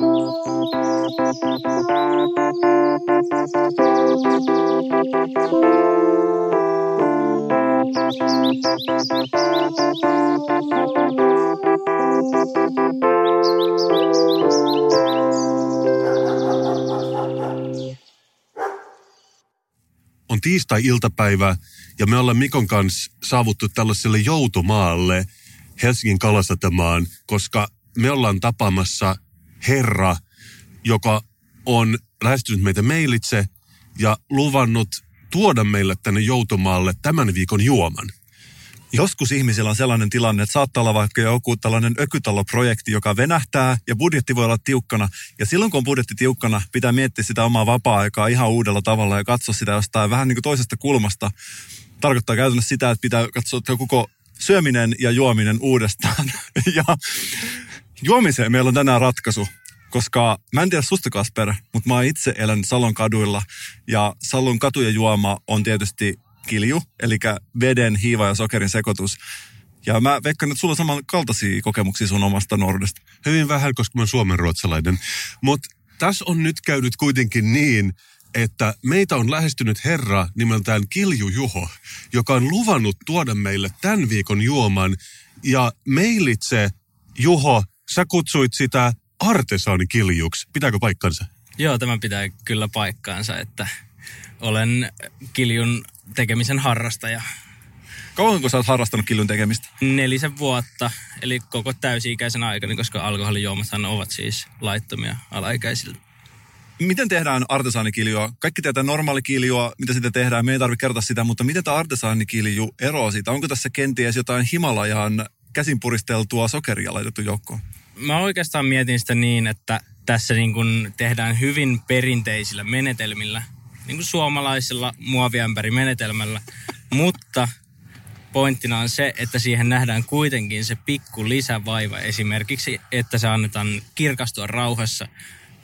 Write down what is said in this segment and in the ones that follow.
On tiistai-iltapäivä ja me ollaan Mikon kanssa saavuttu tällaiselle joutumaalle Helsingin kalasatamaan, koska me ollaan tapaamassa herra, joka on lähestynyt meitä mailitse ja luvannut tuoda meille tänne joutumaalle tämän viikon juoman. Joskus ihmisillä on sellainen tilanne, että saattaa olla vaikka joku tällainen ökytaloprojekti, joka venähtää ja budjetti voi olla tiukkana. Ja silloin kun on budjetti tiukkana, pitää miettiä sitä omaa vapaa-aikaa ihan uudella tavalla ja katsoa sitä jostain vähän niin kuin toisesta kulmasta. Tarkoittaa käytännössä sitä, että pitää katsoa koko syöminen ja juominen uudestaan. ja juomiseen meillä on tänään ratkaisu koska mä en tiedä susta Kasper, mutta mä itse elän Salon kaduilla ja Salon katujen juoma on tietysti kilju, eli veden, hiiva ja sokerin sekoitus. Ja mä veikkaan, että sulla on samankaltaisia kokemuksia sun omasta nuoruudesta. Hyvin vähän, koska mä oon suomenruotsalainen. Mutta tässä on nyt käynyt kuitenkin niin, että meitä on lähestynyt herra nimeltään Kilju Juho, joka on luvannut tuoda meille tämän viikon juoman. Ja meilitse, Juho, sä kutsuit sitä artesaanikiljuksi. Pitääkö paikkansa? Joo, tämä pitää kyllä paikkaansa, että olen kiljun tekemisen harrastaja. Kauanko sä oot harrastanut kiljun tekemistä? Nelisen vuotta, eli koko täysi-ikäisen aikana, koska alkoholijuomathan ovat siis laittomia alaikäisiltä. Miten tehdään artesaanikiljoa? Kaikki tietää normaalikiljoa, mitä sitä tehdään. Me ei tarvitse kertoa sitä, mutta miten tämä artesaanikilju eroaa siitä? Onko tässä kenties jotain Himalajan käsin puristeltua sokeria laitettu joukkoon? Mä oikeastaan mietin sitä niin, että tässä niin kun tehdään hyvin perinteisillä menetelmillä, niin kuin suomalaisella muoviämpärimenetelmällä, mutta pointtina on se, että siihen nähdään kuitenkin se pikku lisävaiva esimerkiksi, että se annetaan kirkastua rauhassa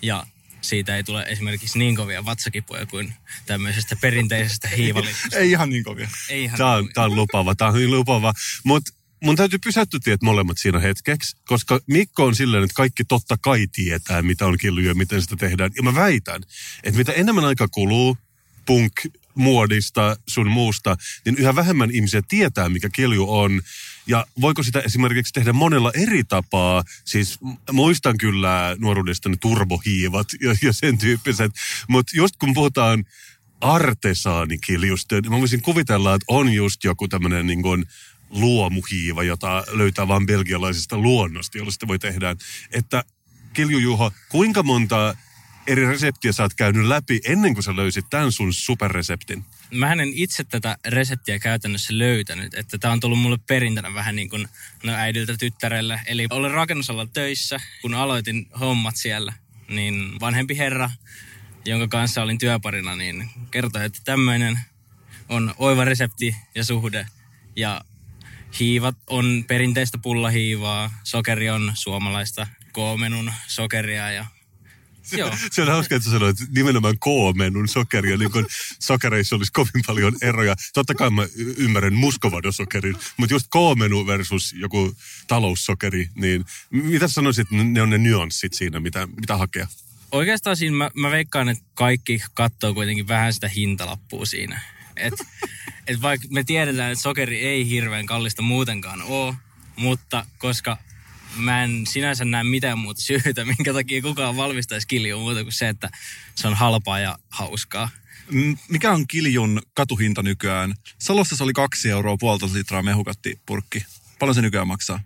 ja siitä ei tule esimerkiksi niin kovia vatsakipuja kuin tämmöisestä perinteisestä hiivalista. ei ihan niin kovia. Ei ihan Tämä niin on, tämä on lupaava, tämä on hyvin lupaava. Mutta mun täytyy pysähtyä teidät molemmat siinä hetkeksi, koska Mikko on silleen, että kaikki totta kai tietää, mitä on kilju ja miten sitä tehdään. Ja mä väitän, että mitä enemmän aika kuluu punk muodista sun muusta, niin yhä vähemmän ihmisiä tietää, mikä kilju on. Ja voiko sitä esimerkiksi tehdä monella eri tapaa? Siis muistan kyllä nuoruudesta ne turbohiivat ja, ja sen tyyppiset. Mutta just kun puhutaan artesaanikiljusta, niin mä voisin kuvitella, että on just joku tämmöinen niin kuin luomuhiiva, jota löytää vain belgialaisesta luonnosta, jolla sitä voi tehdä. Että Kilju Juho, kuinka monta eri reseptiä sä oot käynyt läpi ennen kuin sä löysit tämän sun superreseptin? Mä en itse tätä reseptiä käytännössä löytänyt, että tämä on tullut mulle perintönä vähän niin kuin no äidiltä tyttärelle. Eli olen rakennusalalla töissä, kun aloitin hommat siellä, niin vanhempi herra, jonka kanssa olin työparina, niin kertoi, että tämmöinen on oiva resepti ja suhde. Ja hiivat on perinteistä pullahiivaa, sokeri on suomalaista koomenun sokeria ja Joo. Se on hauska, että sä sanoit nimenomaan K-menun sokeria, niin kuin sokereissa olisi kovin paljon eroja. Totta kai mä ymmärrän muskovadosokerin, mutta just K-menu versus joku taloussokeri, niin mitä sä sanoisit, ne on ne nyanssit siinä, mitä, mitä hakea? Oikeastaan siinä mä, mä veikkaan, että kaikki katsoo kuitenkin vähän sitä hintalappua siinä. Et, et vaikka me tiedetään, että sokeri ei hirveän kallista muutenkaan ole, mutta koska mä en sinänsä näe mitään muuta syytä, minkä takia kukaan valmistaisi kiljua muuta kuin se, että se on halpaa ja hauskaa. Mikä on kiljun katuhinta nykyään? Salossa se oli kaksi euroa puolitoista litraa mehukattipurkki. Paljon se nykyään maksaa?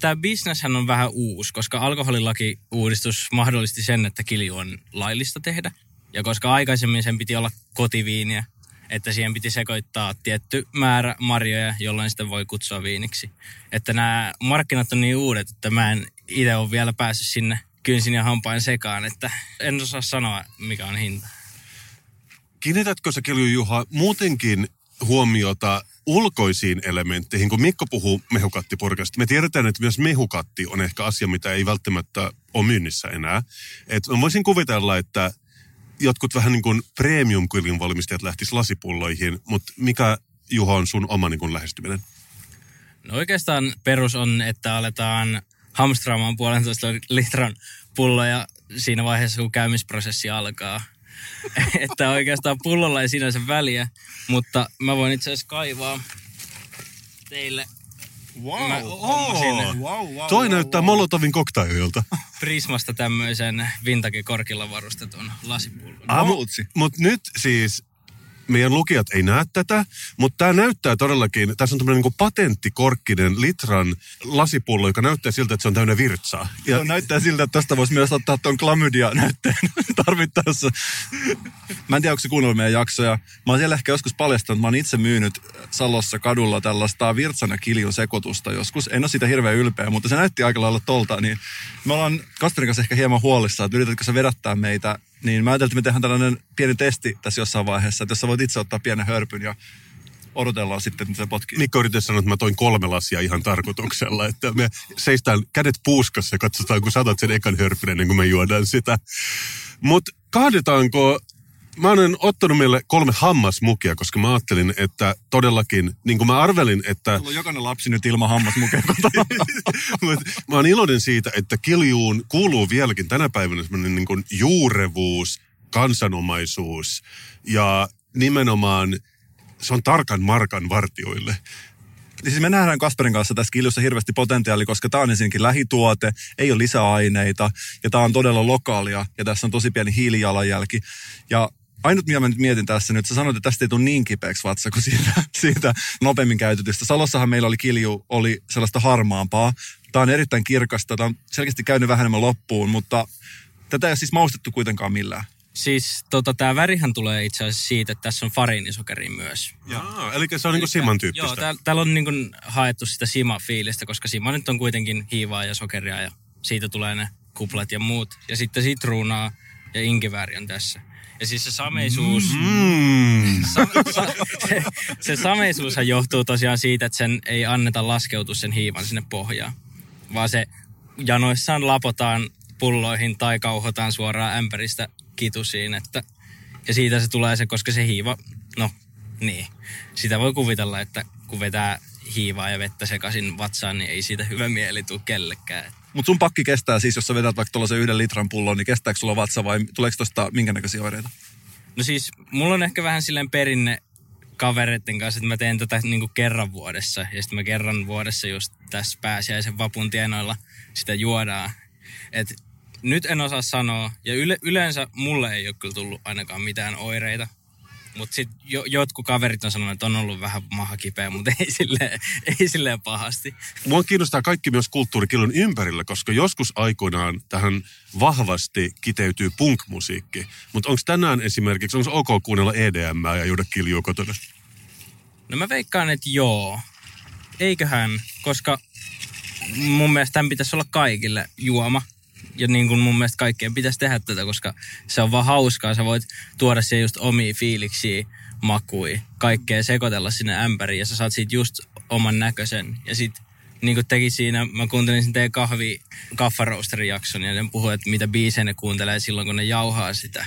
Tämä bisneshän on vähän uusi, koska alkoholilaki-uudistus mahdollisti sen, että kilju on laillista tehdä. Ja koska aikaisemmin sen piti olla kotiviiniä, että siihen piti sekoittaa tietty määrä marjoja, jolloin sitä voi kutsua viiniksi. Että nämä markkinat on niin uudet, että mä en itse ole vielä päässyt sinne kynsin ja hampain sekaan, että en osaa sanoa, mikä on hinta. Kiinnitätkö sä Kilju Juha muutenkin huomiota ulkoisiin elementteihin, kun Mikko puhuu mehukattipurkasta. Me tiedetään, että myös mehukatti on ehkä asia, mitä ei välttämättä ole myynnissä enää. Et mä voisin kuvitella, että jotkut vähän niin kuin premium valmistajat lähtis lasipulloihin, mutta mikä Juho on sun oma niin kuin lähestyminen? No oikeastaan perus on, että aletaan hamstraamaan puolentoista litran pulloja siinä vaiheessa, kun käymisprosessi alkaa. että oikeastaan pullolla ei sinänsä väliä, mutta mä voin itse asiassa kaivaa teille Wow, Mä hommasin wow, wow, Toi wow, näyttää wow. Molotovin koktaililta. Prismasta tämmöisen vintage-korkilla varustetun lasipullon. Ah, mu- Vautsi. Mut nyt siis meidän lukijat ei näe tätä, mutta tämä näyttää todellakin, tässä on tämmöinen niinku patenttikorkkinen litran lasipullo, joka näyttää siltä, että se on täynnä virtsaa. Ja Ja näyttää siltä, että tästä voisi myös ottaa tuon klamydia näytteen tarvittaessa. Mä en tiedä, onko se kuunnellut meidän jaksoja. Mä oon siellä ehkä joskus paljastanut, mä oon itse myynyt Salossa kadulla tällaista virtsan ja kiljun sekoitusta joskus. En ole siitä hirveän ylpeä, mutta se näytti aika lailla tolta. Niin me ollaan Kasperin kanssa ehkä hieman huolissaan, että yritätkö sä vedättää meitä. Niin mä ajattelin, että me tehdään tällainen pieni testi tässä jossain vaiheessa, että jos sä voit itse ottaa pienen hörpyn ja odotellaan sitten, että se potkii. Mikko yritti sanoa, että mä toin kolme lasia ihan tarkoituksella, että me seistään kädet puuskassa ja katsotaan, kun saatat sen ekan hörpyn ennen kuin me juodaan sitä. Mutta kaadetaanko, mä olen ottanut meille kolme hammasmukia, koska mä ajattelin, että todellakin, niin kuin mä arvelin, että Mulla on jokainen lapsi nyt ilman. Mut mä oon iloinen siitä, että kiljuun kuuluu vieläkin tänä päivänä semmoinen niin kuin juurevuus, kansanomaisuus ja nimenomaan se on tarkan markan vartioille. Siis me nähdään Kasperin kanssa tässä kiljussa hirveästi potentiaali, koska tämä on ensinnäkin lähituote, ei ole lisäaineita ja tämä on todella lokaalia ja tässä on tosi pieni hiilijalanjälki. Ja ainut, mitä mä nyt mietin tässä nyt, sä sanoit, että tästä ei tule niin kipeäksi vatsa kuin siitä, siitä nopeammin käytetystä. Salossahan meillä oli kilju, oli sellaista harmaampaa. Tämä on erittäin kirkasta, tämä on selkeästi käynyt vähän enemmän loppuun, mutta tätä ei ole siis maustettu kuitenkaan millään. Siis tota, tämä värihän tulee itse asiassa siitä, että tässä on fariinisokeri myös. Jaa, eli se on niin kuin Siman tyyppistä. Joo, täällä, täällä on niin kuin haettu sitä Sima-fiilistä, koska Sima nyt on kuitenkin hiivaa ja sokeria ja siitä tulee ne kuplat ja muut. Ja sitten sitruunaa ja inkivääri on tässä. Ja siis se sameisuus, Mm. sa, sa, se, se sameisuushan johtuu tosiaan siitä, että sen ei anneta laskeutua sen hiivan sinne pohjaan. Vaan se janoissaan lapotaan pulloihin tai kauhotaan suoraan ämpäristä kitusiin. Että, ja siitä se tulee se, koska se hiiva, no niin. Sitä voi kuvitella, että kun vetää hiivaa ja vettä sekaisin vatsaan, niin ei siitä hyvä mieli tule kellekään. Mutta sun pakki kestää siis, jos sä vedät vaikka tuollaisen yhden litran pullon, niin kestääkö sulla vatsa vai tuleeko tuosta minkä näköisiä oireita? No siis, mulla on ehkä vähän silleen perinne kavereiden kanssa, että mä teen tätä niinku kerran vuodessa. Ja sitten mä kerran vuodessa just tässä pääsiäisen vapun tienoilla sitä juodaan. Et nyt en osaa sanoa, ja yle, yleensä mulle ei ole kyllä tullut ainakaan mitään oireita. Mutta sitten jo, jotkut kaverit on sanonut, että on ollut vähän maha kipeä, mutta ei silleen, ei silleen pahasti. Mua kiinnostaa kaikki myös kulttuurikilon ympärillä, koska joskus aikoinaan tähän vahvasti kiteytyy punk-musiikki. Mutta onko tänään esimerkiksi, onko ok kuunnella EDM ja juoda kiljua kotona? No mä veikkaan, että joo. Eiköhän, koska mun mielestä tämän pitäisi olla kaikille juoma. Ja niin kuin mun mielestä kaikkien pitäisi tehdä tätä, koska se on vaan hauskaa. Sä voit tuoda siihen just omia fiiliksiä, makui, kaikkea sekoitella sinne ämpäriin ja sä saat siitä just oman näköisen. Ja sit niin kuin teki siinä, mä kuuntelin sen teidän kahvi, kaffaroasterin jakson ja ne puhuu, että mitä biisejä ne kuuntelee silloin, kun ne jauhaa sitä.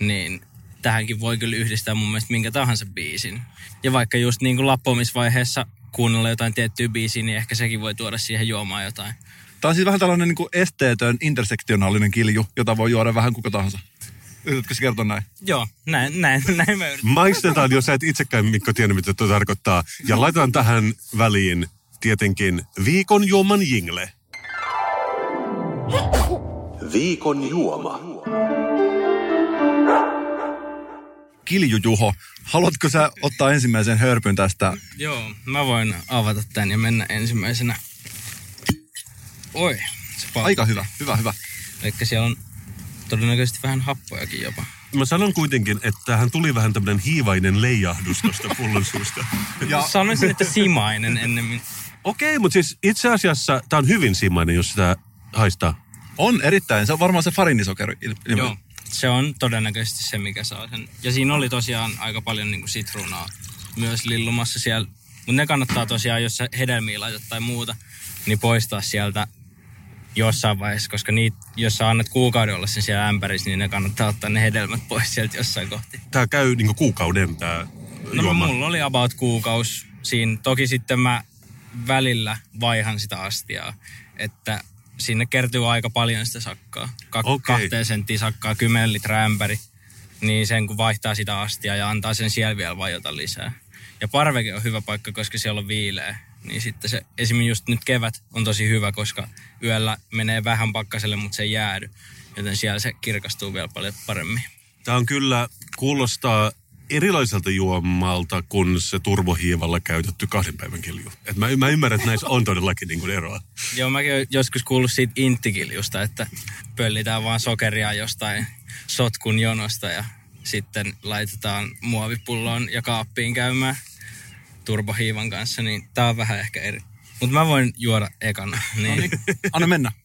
Niin tähänkin voi kyllä yhdistää mun mielestä minkä tahansa biisin. Ja vaikka just niin kuin lappomisvaiheessa kuunnella jotain tiettyä biisiä, niin ehkä sekin voi tuoda siihen juomaan jotain. Tämä on siis vähän tällainen niin kuin esteetön, intersektionaalinen kilju, jota voi juoda vähän kuka tahansa. Yritätkö sä kertoa näin? Joo, näin, näin, näin mä yritän. Maistetaan, jos sä et itsekään Mikko tiedä, mitä tuo tarkoittaa. Ja laitetaan tähän väliin tietenkin viikon juoman jingle. Viikon juoma. Kilju Juho, haluatko sä ottaa ensimmäisen hörpyn tästä? Joo, mä voin avata tän ja mennä ensimmäisenä. Oi, se palaa. Aika hyvä, hyvä, hyvä. Vaikka siellä on todennäköisesti vähän happojakin jopa. Mä sanon kuitenkin, että tähän tuli vähän tämmöinen hiivainen leijahdus tuosta pullon suusta. Ja... Sanoisin, että simainen ennemmin. Okei, mutta siis itse asiassa tämä on hyvin simainen, jos sitä haistaa. On erittäin, se on varmaan se farinisokeri. Joo, se on todennäköisesti se, mikä saa sen. Ja siinä oli tosiaan aika paljon niinku sitruunaa myös lillumassa siellä. Mutta ne kannattaa tosiaan, jos sä hedelmiä laitat tai muuta, niin poistaa sieltä jossain vaiheessa, koska niitä, jos sä annat kuukauden olla sen siellä ämpärissä, niin ne kannattaa ottaa ne hedelmät pois sieltä jossain kohti. Tämä käy niinku kuukauden tämä No juoma. mulla oli about kuukaus siinä. Toki sitten mä välillä vaihan sitä astiaa, että sinne kertyy aika paljon sitä sakkaa. Ka- Okei. Kahteen senttiin sakkaa, 10 litraa ämpäri. Niin sen kun vaihtaa sitä astia ja antaa sen siellä vielä vajota lisää. Ja parveke on hyvä paikka, koska siellä on viileä. Niin sitten se, esimerkiksi just nyt kevät on tosi hyvä, koska yöllä menee vähän pakkaselle, mutta se ei jäädy. Joten siellä se kirkastuu vielä paljon paremmin. Tämä on kyllä, kuulostaa erilaiselta juomalta kuin se turbohiivalla käytetty kahden päivän kilju. Et mä, mä ymmärrän, että näissä on todellakin niin kuin eroa. Joo, mäkin olen joskus kuullut siitä inttikiljusta, että pöllitään vaan sokeria jostain sotkun jonosta ja sitten laitetaan muovipulloon ja kaappiin käymään turbohiivan kanssa, niin tää on vähän ehkä eri. Mutta mä voin juoda ekana. Niin. Anna mennä.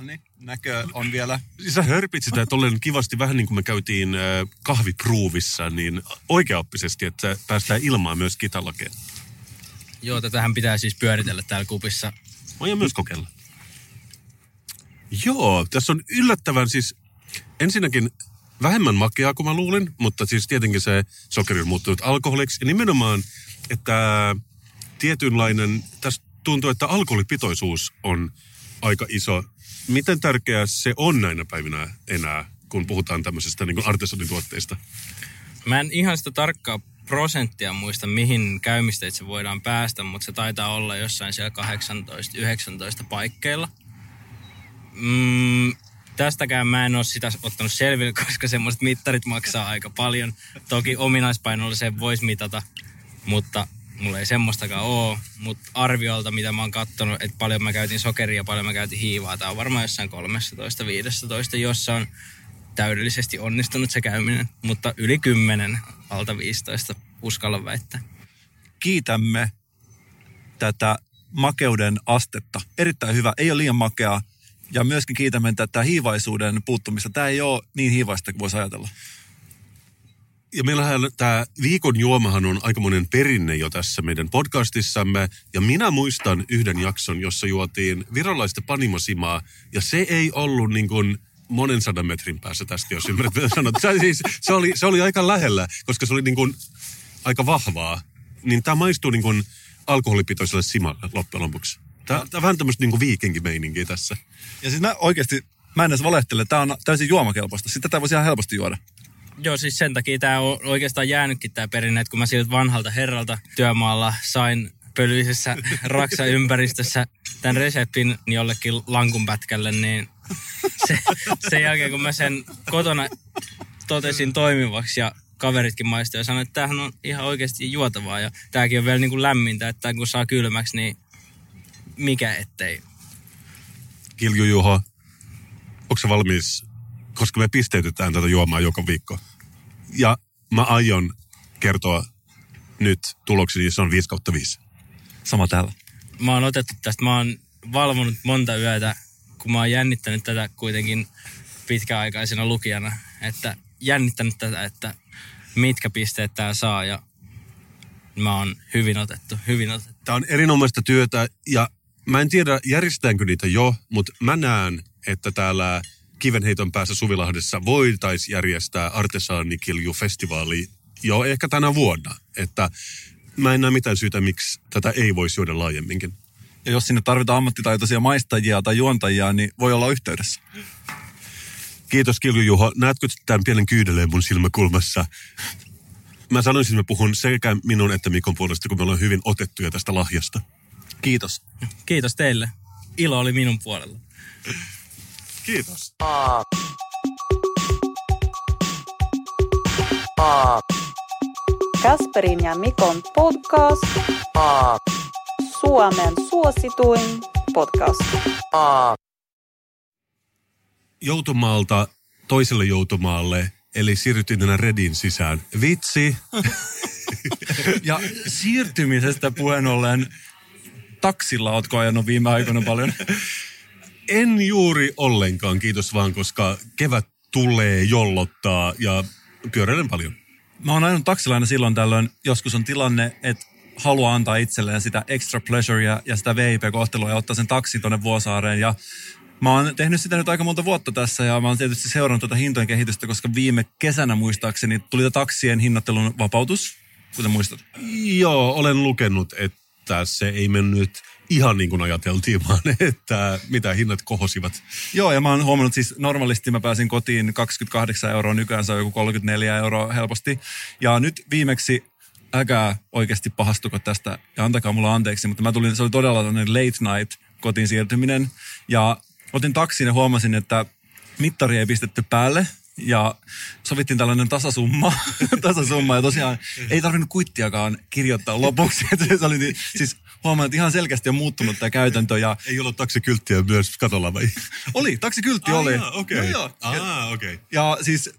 No niin, näkö on vielä. Sä hörpit sitä tolleen kivasti vähän niin kuin me käytiin äh, kahvipruuvissa, niin oikeaoppisesti, että päästään ilmaan myös kitalakeen. Joo, tätähän pitää siis pyöritellä täällä kupissa. Aion myös kokeilla. Joo, tässä on yllättävän siis ensinnäkin vähemmän makeaa kuin mä luulin, mutta siis tietenkin se sokeri on muuttunut alkoholiksi. Ja nimenomaan, että tietynlainen, tässä tuntuu, että alkoholipitoisuus on aika iso. Miten tärkeää se on näinä päivinä enää, kun puhutaan tämmöisestä niin artesanituotteista? Mä en ihan sitä tarkkaa prosenttia muista, mihin käymisteitse voidaan päästä, mutta se taitaa olla jossain siellä 18-19 paikkeilla. Mm, tästäkään mä en ole sitä ottanut selville, koska semmoiset mittarit maksaa aika paljon. Toki ominaispainolla se voisi mitata, mutta mulla ei semmoistakaan ole. Mutta arviolta, mitä mä oon kattonut, että paljon mä käytin sokeria ja paljon mä käytin hiivaa, tää on varmaan jossain 13-15, jossa on täydellisesti onnistunut se käyminen, mutta yli 10 alta 15 uskallan väittää. Kiitämme tätä makeuden astetta. Erittäin hyvä, ei ole liian makeaa. Ja myöskin kiitämme tätä hiivaisuuden puuttumista. Tämä ei ole niin hiivaista kuin voisi ajatella. Ja meillähän tämä viikon juomahan on aikamoinen perinne jo tässä meidän podcastissamme. Ja minä muistan yhden jakson, jossa juotiin virolaista panimosimaa. Ja se ei ollut niin kuin monen sadan metrin päässä tästä, jos ymmärrät mitä sanot. Se, siis, se, oli, se oli aika lähellä, koska se oli niin kuin aika vahvaa. Niin tämä maistuu niin kuin alkoholipitoiselle simalle loppujen lopuksi. Tämä, tämä on vähän tämmöistä niin kuin viikinkimeininkiä tässä. Ja siis mä oikeasti, mä en edes valehtele, tämä on täysin juomakelpoista. Sitten tätä voisi ihan helposti juoda. Joo, siis sen takia tämä on oikeastaan jäänytkin tämä perinne, että kun mä siltä vanhalta herralta työmaalla sain pölyisessä raksaympäristössä tämän reseptin jollekin lankunpätkälle, niin se, sen jälkeen kun mä sen kotona totesin toimivaksi ja kaveritkin maistui ja sanoi, että tämähän on ihan oikeasti juotavaa ja tämäkin on vielä niin kuin lämmintä, että kun saa kylmäksi, niin mikä ettei. Kilju Juho, onko se valmis, koska me pisteytetään tätä juomaa joka viikko. Ja mä aion kertoa nyt tulokseni, se on 5 kautta 5. Sama täällä. Mä oon otettu tästä, mä oon valvonut monta yötä, kun mä oon jännittänyt tätä kuitenkin pitkäaikaisena lukijana, että jännittänyt tätä, että mitkä pisteet tää saa ja mä oon hyvin otettu, hyvin otettu. Tämä on erinomaista työtä ja mä en tiedä järjestetäänkö niitä jo, mutta mä näen, että täällä Kivenheiton päässä Suvilahdessa voitaisiin järjestää Artesaanikilju-festivaali jo ehkä tänä vuonna. Että mä en näe mitään syytä, miksi tätä ei voisi juoda laajemminkin. Ja jos sinne tarvitaan ammattitaitoisia maistajia tai juontajia, niin voi olla yhteydessä. Kiitos Kilju Juho. Näetkö tämän pienen kyydeleen mun silmäkulmassa? Mä sanoisin, että mä puhun sekä minun että Mikon puolesta, kun me ollaan hyvin otettuja tästä lahjasta. Kiitos. Kiitos teille. Ilo oli minun puolella. Kiitos. Kasperin ja Mikon podcast. Suomen suosituin podcast. Joutomaalta toiselle joutomaalle, eli siirryttiin tänä Redin sisään. Vitsi, Ja siirtymisestä puheen ollen, taksilla ootko ajanut viime aikoina paljon? en juuri ollenkaan, kiitos vaan, koska kevät tulee jollottaa ja pyöräilen paljon. Mä oon ajanut taksilla aina silloin tällöin, joskus on tilanne, että haluaa antaa itselleen sitä extra pleasurea ja sitä VIP-kohtelua ja ottaa sen taksi tuonne Vuosaareen. Ja mä oon tehnyt sitä nyt aika monta vuotta tässä ja mä oon tietysti seurannut tätä hintojen kehitystä, koska viime kesänä muistaakseni tuli taksien hinnoittelun vapautus, kuten muistat. Joo, olen lukenut, että se ei mennyt ihan niin kuin ajateltiin, vaan että mitä hinnat kohosivat. Joo, ja mä oon huomannut siis normaalisti mä pääsin kotiin 28 euroa, nykyään se on joku 34 euroa helposti. Ja nyt viimeksi äkää oikeasti pahastuko tästä ja antakaa mulla anteeksi, mutta mä tulin, se oli todella late night kotiin siirtyminen ja otin taksin ja huomasin, että mittari ei pistetty päälle ja sovittiin tällainen tasasumma, tasasumma ja tosiaan ei tarvinnut kuittiakaan kirjoittaa lopuksi. Että se oli, niin- siis huomaan, että ihan selkeästi on muuttunut tämä käytäntö ja Ei ollut taksikylttiä myös katolla vai? oli, taksikyltti oli. Okei. Joo, joo. Ah, okei. Okay. Ja siis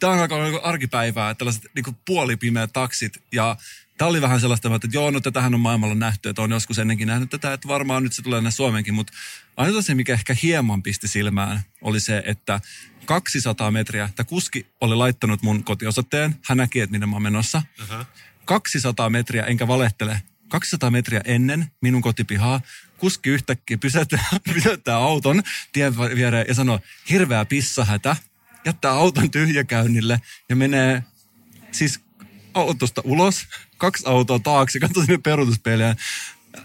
tämä on aika arkipäivää, tällaiset niin puolipimeät taksit. Ja tämä oli vähän sellaista, että joo, no tätähän on maailmalla nähty, että on joskus ennenkin nähnyt tätä, että varmaan nyt se tulee tänne Suomenkin. Mutta ainoa se, mikä ehkä hieman pisti silmään, oli se, että 200 metriä, tämä kuski oli laittanut mun kotiosoitteen, hän näki, että minne mä oon menossa. Aha. 200 metriä, enkä valehtele, 200 metriä ennen minun kotipihaa, kuski yhtäkkiä pysäyttää, pysäyttää auton tien viereen ja sanoo, hirveä pissahätä, jättää auton tyhjäkäynnille ja menee siis autosta ulos, kaksi autoa taakse, katsoo sinne peruutuspeiliä,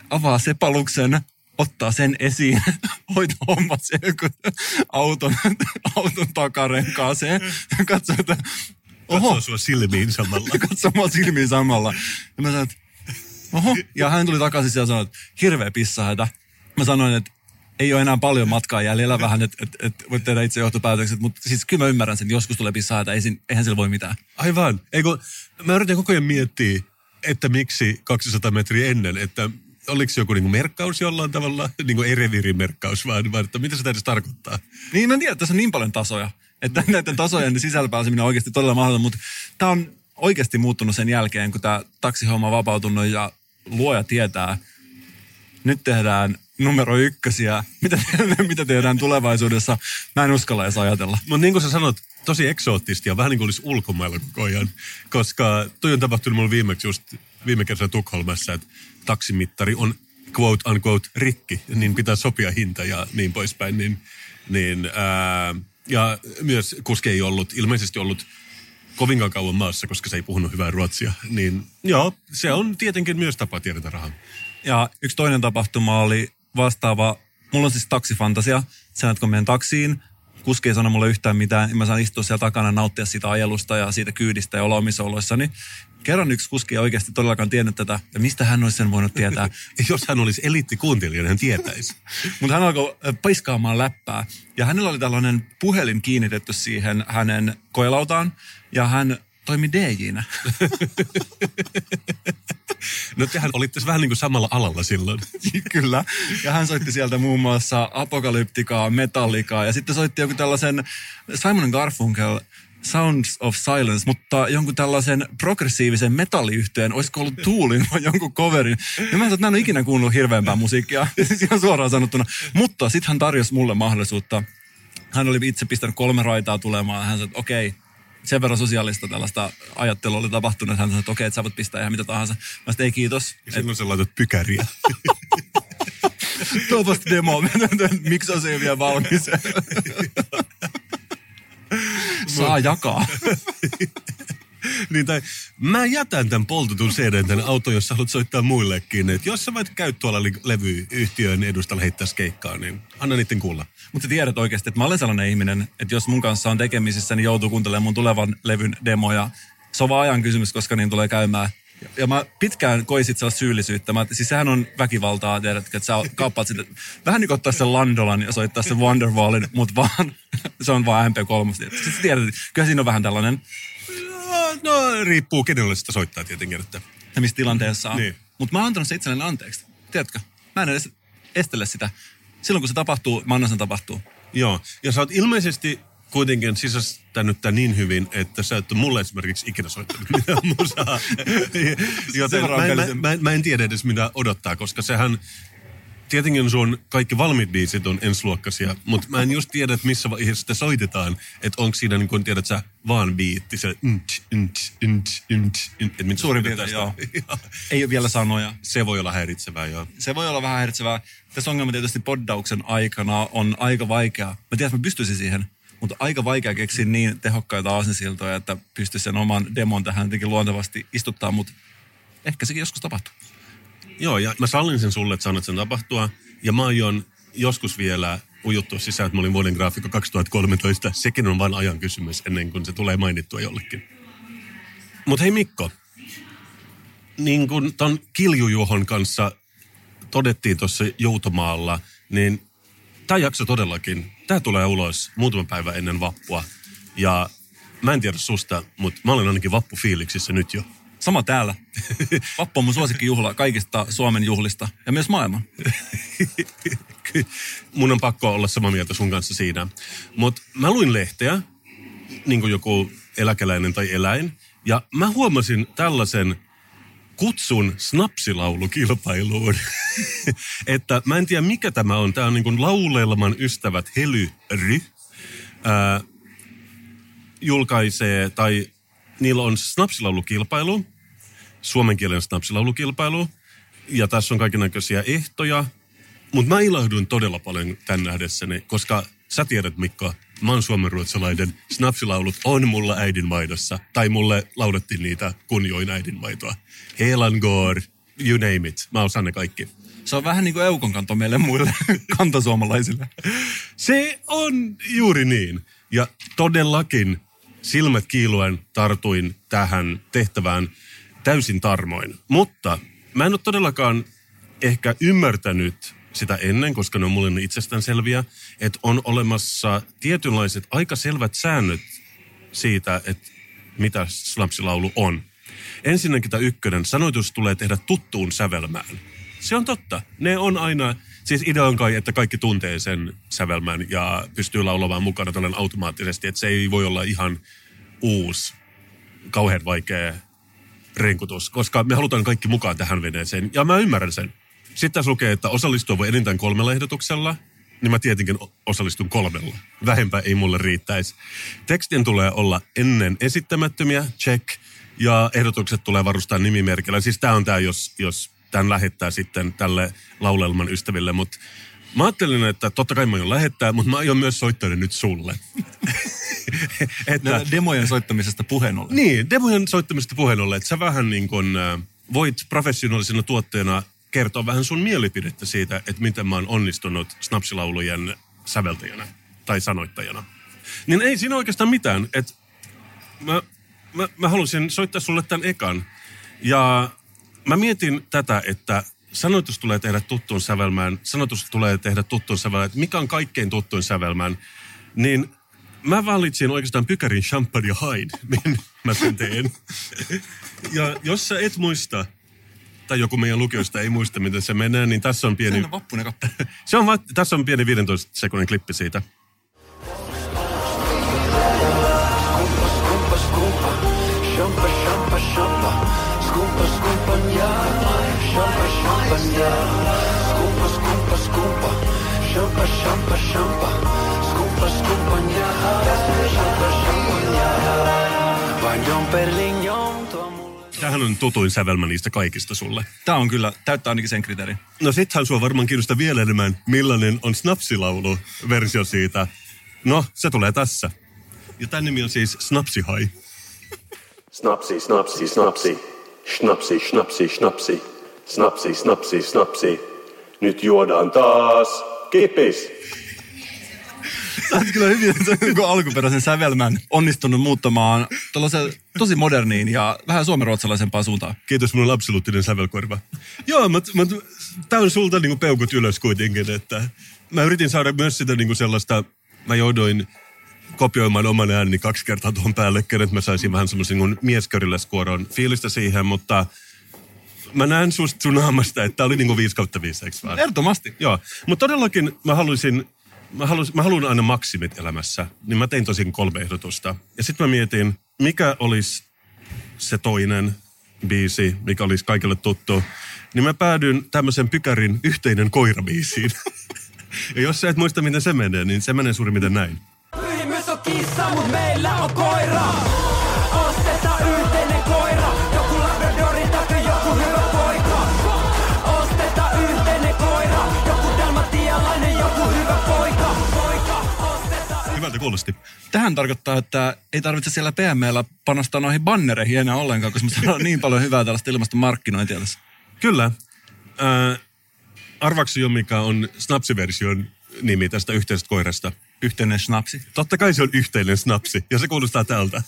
avaa sepaluksen, ottaa sen esiin, hoitaa hommat sen auton, auton takarenkaaseen, katsoo, että oho, Katsoo sua silmiin samalla. ja katsoo mua silmiin samalla. Ja mä sanoin, että oho. Ja hän tuli takaisin ja sanoi, että hirveä pissahätä. Mä sanoin, että ei ole enää paljon matkaa jäljellä vähän, että et, et voit tehdä itse johtopäätökset, mutta siis kyllä mä ymmärrän sen, joskus tulee pissahätä, ei, eihän sillä voi mitään. Aivan. Eikö, mä yritän koko ajan miettiä, että miksi 200 metriä ennen, että oliko se joku niinku merkkaus jollain tavalla, niinku ei reviirimerkkaus, vaan, vaan että mitä se edes tarkoittaa? Niin mä en tiedä, tässä on niin paljon tasoja, että näiden tasojen sisällä pääseminen on oikeasti todella mahdoton, mutta tämä on oikeasti muuttunut sen jälkeen, kun tämä taksihomma on vapautunut ja luoja tietää, nyt tehdään numero ykkösiä, mitä, mitä tehdään tulevaisuudessa, mä en uskalla edes ajatella. Mutta niin kuin sä sanot, tosi eksoottista ja vähän niin kuin olisi ulkomailla koko ajan. Koska toi on tapahtunut mulle viimeksi just viime kesänä Tukholmassa, että taksimittari on quote unquote rikki, niin pitää sopia hinta ja niin poispäin. Niin, niin, ää, ja myös kuski ei ollut, ilmeisesti ollut kovinkaan kauan maassa, koska se ei puhunut hyvää ruotsia. Niin joo, se on tietenkin myös tapa tiedetä rahaa. Ja yksi toinen tapahtuma oli vastaava, mulla on siis taksifantasia, että kun menen taksiin, kuski ei sano mulle yhtään mitään, mä saan istua siellä takana, nauttia siitä ajelusta ja siitä kyydistä ja olla omissa oloissani. Kerran yksi kuski ei oikeasti todellakaan tiennyt tätä, ja mistä hän olisi sen voinut tietää. Jos hän olisi eliittikuuntelija, niin hän tietäisi. Mutta hän alkoi paiskaamaan läppää. Ja hänellä oli tällainen puhelin kiinnitetty siihen hänen koelautaan. Ja hän toimi DJnä. No tehän olitte vähän niin kuin samalla alalla silloin. Kyllä. Ja hän soitti sieltä muun muassa Apokalyptikaa, Metallikaa ja sitten soitti joku tällaisen Simon Garfunkel Sounds of Silence, mutta jonkun tällaisen progressiivisen metalliyhtyeen, olisiko ollut Toolin vai jonkun coverin. Ja mä sanoin, että mä en ole ikinä kuunnellut hirveämpää musiikkia, siis ihan suoraan sanottuna. Mutta sitten hän tarjosi mulle mahdollisuutta. Hän oli itse pistänyt kolme raitaa tulemaan ja hän sanoi, että okei, sen verran sosiaalista tällaista ajattelua oli tapahtunut, että hän sanoi, että okei, että sä voit pistää ihan mitä tahansa. Mä sanoin, ei kiitos. Ja silloin sä laitat pykäriä. Tuopasta demo, miksi on se ei vielä valmis? Saa jakaa. niin tai, mä jätän tämän poltetun CD tänne autoon, jos sä haluat soittaa muillekin. Et jos sä voit käy tuolla levyyhtiön edustalla heittää keikkaa, niin anna niiden kuulla. Mutta sä tiedät oikeasti, että mä olen sellainen ihminen, että jos mun kanssa on tekemisissä, niin joutuu kuuntelemaan mun tulevan levyn demoja. Se on vaan ajan kysymys, koska niin tulee käymään. Ja mä pitkään koisit sellaista syyllisyyttä. Mä, siis sehän on väkivaltaa, tiedätkö, että sä kauppaat sitä. Vähän niin kuin ottaa sen Landolan ja soittaa sen Wonderwallin, mutta vaan, se on vaan MP3. Sitten sä tiedät, kyllä siinä on vähän tällainen, No, no riippuu kenelle sitä soittaa tietenkin. Että. ja missä tilanteessa on. Niin. Mutta mä oon antanut se itselleni anteeksi. Tiedätkö? Mä en edes estele sitä. Silloin kun se tapahtuu, mä annan sen tapahtuu. Joo, ja sä oot ilmeisesti kuitenkin sisästänyt tämän niin hyvin, että sä et ole mulle esimerkiksi ikinä soittanut mitään musaa. Joten mä, en- mä, mä, mä en tiedä edes mitä odottaa, koska sehän tietenkin sun kaikki valmiit biisit on ensiluokkaisia, mutta mä en just tiedä, että missä vaiheessa sitä soitetaan, että onko siinä niin kuin tiedät sä vaan biitti, se nt, nt, nt, nt, nt, että Suurin piirtein, joo. Ei ole vielä sanoja. Se voi olla häiritsevää, joo. Se voi olla vähän häiritsevää. Tässä ongelma tietysti poddauksen aikana on aika vaikea. Mä tiedän, että mä pystyisin siihen, mutta aika vaikea keksiä niin tehokkaita aasinsiltoja, että pystyisi sen oman demon tähän jotenkin luontevasti istuttaa, mutta ehkä sekin joskus tapahtuu. Joo, ja mä sallin sen sulle, että sä sen tapahtua. Ja mä aion joskus vielä ujuttua sisään, että mä olin vuoden graafikko 2013. Sekin on vain ajan kysymys ennen kuin se tulee mainittua jollekin. Mutta hei Mikko, niin kuin ton Kiljujuhon kanssa todettiin tuossa Joutomaalla, niin tämä jakso todellakin, tämä tulee ulos muutama päivä ennen vappua. Ja mä en tiedä susta, mutta mä olen ainakin vappufiiliksissä nyt jo. Sama täällä. Vappu on mun suosikkijuhla kaikista Suomen juhlista ja myös maailman. Mun on pakko olla samaa mieltä sun kanssa siinä. Mutta mä luin lehteä, niin kuin joku eläkeläinen tai eläin, ja mä huomasin tällaisen kutsun snapsilaulukilpailuun. että mä en tiedä mikä tämä on. Tämä on niin kuin Laulelman ystävät Hely ry. Ää, julkaisee, tai niillä on snapsilaulukilpailu, suomen kielen snapsilaulukilpailu, ja tässä on kaikenlaisia ehtoja, mutta mä ilahduin todella paljon tän nähdessäni, koska sä tiedät Mikko, mä oon suomenruotsalainen, snapsilaulut on mulla äidinmaidossa, tai mulle laulettiin niitä, kun join äidinmaitoa. Helangor, you name it, mä osaan ne kaikki. Se on vähän niin kuin Eukon kanto meille muille kantasuomalaisille. Se on juuri niin. Ja todellakin silmät kiiluen tartuin tähän tehtävään täysin tarmoin. Mutta mä en ole todellakaan ehkä ymmärtänyt sitä ennen, koska ne on mulle itsestään selviä, että on olemassa tietynlaiset aika selvät säännöt siitä, että mitä slapsilaulu on. Ensinnäkin tämä ykkönen, sanoitus tulee tehdä tuttuun sävelmään. Se on totta. Ne on aina, siis idea on kai, että kaikki tuntee sen sävelmän ja pystyy laulamaan mukana tällainen automaattisesti, että se ei voi olla ihan uusi, kauhean vaikea renkutus, koska me halutaan kaikki mukaan tähän veneeseen, ja mä ymmärrän sen. Sitten tässä lukee, että osallistua voi enintään kolmella ehdotuksella, niin mä tietenkin osallistun kolmella. Vähempää ei mulle riittäisi. Tekstien tulee olla ennen esittämättömiä, check, ja ehdotukset tulee varustaa nimimerkillä. Siis tämä on tämä, jos, jos tämän lähettää sitten tälle laulelman ystäville, mutta mä ajattelin, että totta kai mä aion lähettää, mutta mä aion myös soittaa ne nyt sulle. että, Näillä demojen soittamisesta puheen ollen. niin, demojen soittamista puheen ollen, että sä vähän niin kuin äh, voit professionaalisena tuotteena kertoa vähän sun mielipidettä siitä, että miten mä oon onnistunut snapsilaulujen säveltäjänä tai sanoittajana. Niin ei siinä oikeastaan mitään, että mä, mä, mä halusin soittaa sulle tämän ekan. Ja mä mietin tätä, että sanoitus tulee tehdä tuttuun sävelmään, sanoitus tulee tehdä tuttuun sävelmään, että mikä on kaikkein tuttuin sävelmään, niin mä valitsin oikeastaan pykärin champagne hain, niin mä sen teen. Ja jos sä et muista, tai joku meidän lukijoista ei muista, miten se menee, niin tässä on pieni... Sehän on. Se on, tässä on pieni 15 sekunnin klippi siitä. Skumpa, skumpa, skumpa. Shampa, shampa, shampa. Skumpa. Shampa, Perlignon tuo. Tämähän on tutuin sävelmä niistä kaikista sulle. Tämä on kyllä, täyttää ainakin sen kriteerin. No sittenhän sua varmaan kiinnostaa vielä enemmän, millainen on Snapsilaulu versio siitä. No, se tulee tässä. Ja tämän nimi on siis Snapsihai. Snapsi, snapsi, snapsi. Snapsi, snapsi, snapsi. Snapsi, snapsi, snapsi. Nyt juodaan taas kipis. Sä oot kyllä hyvin koko alkuperäisen sävelmän onnistunut muuttamaan tosi moderniin ja vähän suomenruotsalaisempaan suuntaan. Kiitos mun lapsiluuttinen sävelkorva. Joo, mutta mut, tää on sulta niinku peukut ylös kuitenkin, että mä yritin saada myös sitä niinku sellaista, mä jouduin kopioimaan oman ääneni kaksi kertaa tuohon päällekkäin, että mä saisin vähän semmoisen niin mieskörilläskuoron fiilistä siihen, mutta mä näen susta sun naamasta, että tää oli niinku 5 kautta 5, eikö vaan? Ehdottomasti. Joo, mutta todellakin mä haluaisin, mä, halus, mä haluan aina maksimit elämässä, niin mä tein tosin kolme ehdotusta. Ja sitten mä mietin, mikä olisi se toinen biisi, mikä olisi kaikille tuttu. Niin mä päädyin tämmöisen pykärin yhteinen koirabiisiin. ja jos sä et muista, miten se menee, niin se menee suurin piirtein näin. Pyhimys on kissa, mut meillä on koira. Kuulosti. Tähän tarkoittaa, että ei tarvitse siellä PMllä panostaa noihin bannereihin enää ollenkaan, koska me saadaan niin paljon hyvää tällaista ilmasta markkinointia tässä. Kyllä. Ää, arvaksi jo, mikä on Snapsi-version nimi tästä yhteisestä koirasta? Yhteinen snapsi. Totta kai se on yhteinen snapsi, ja se kuulostaa tältä.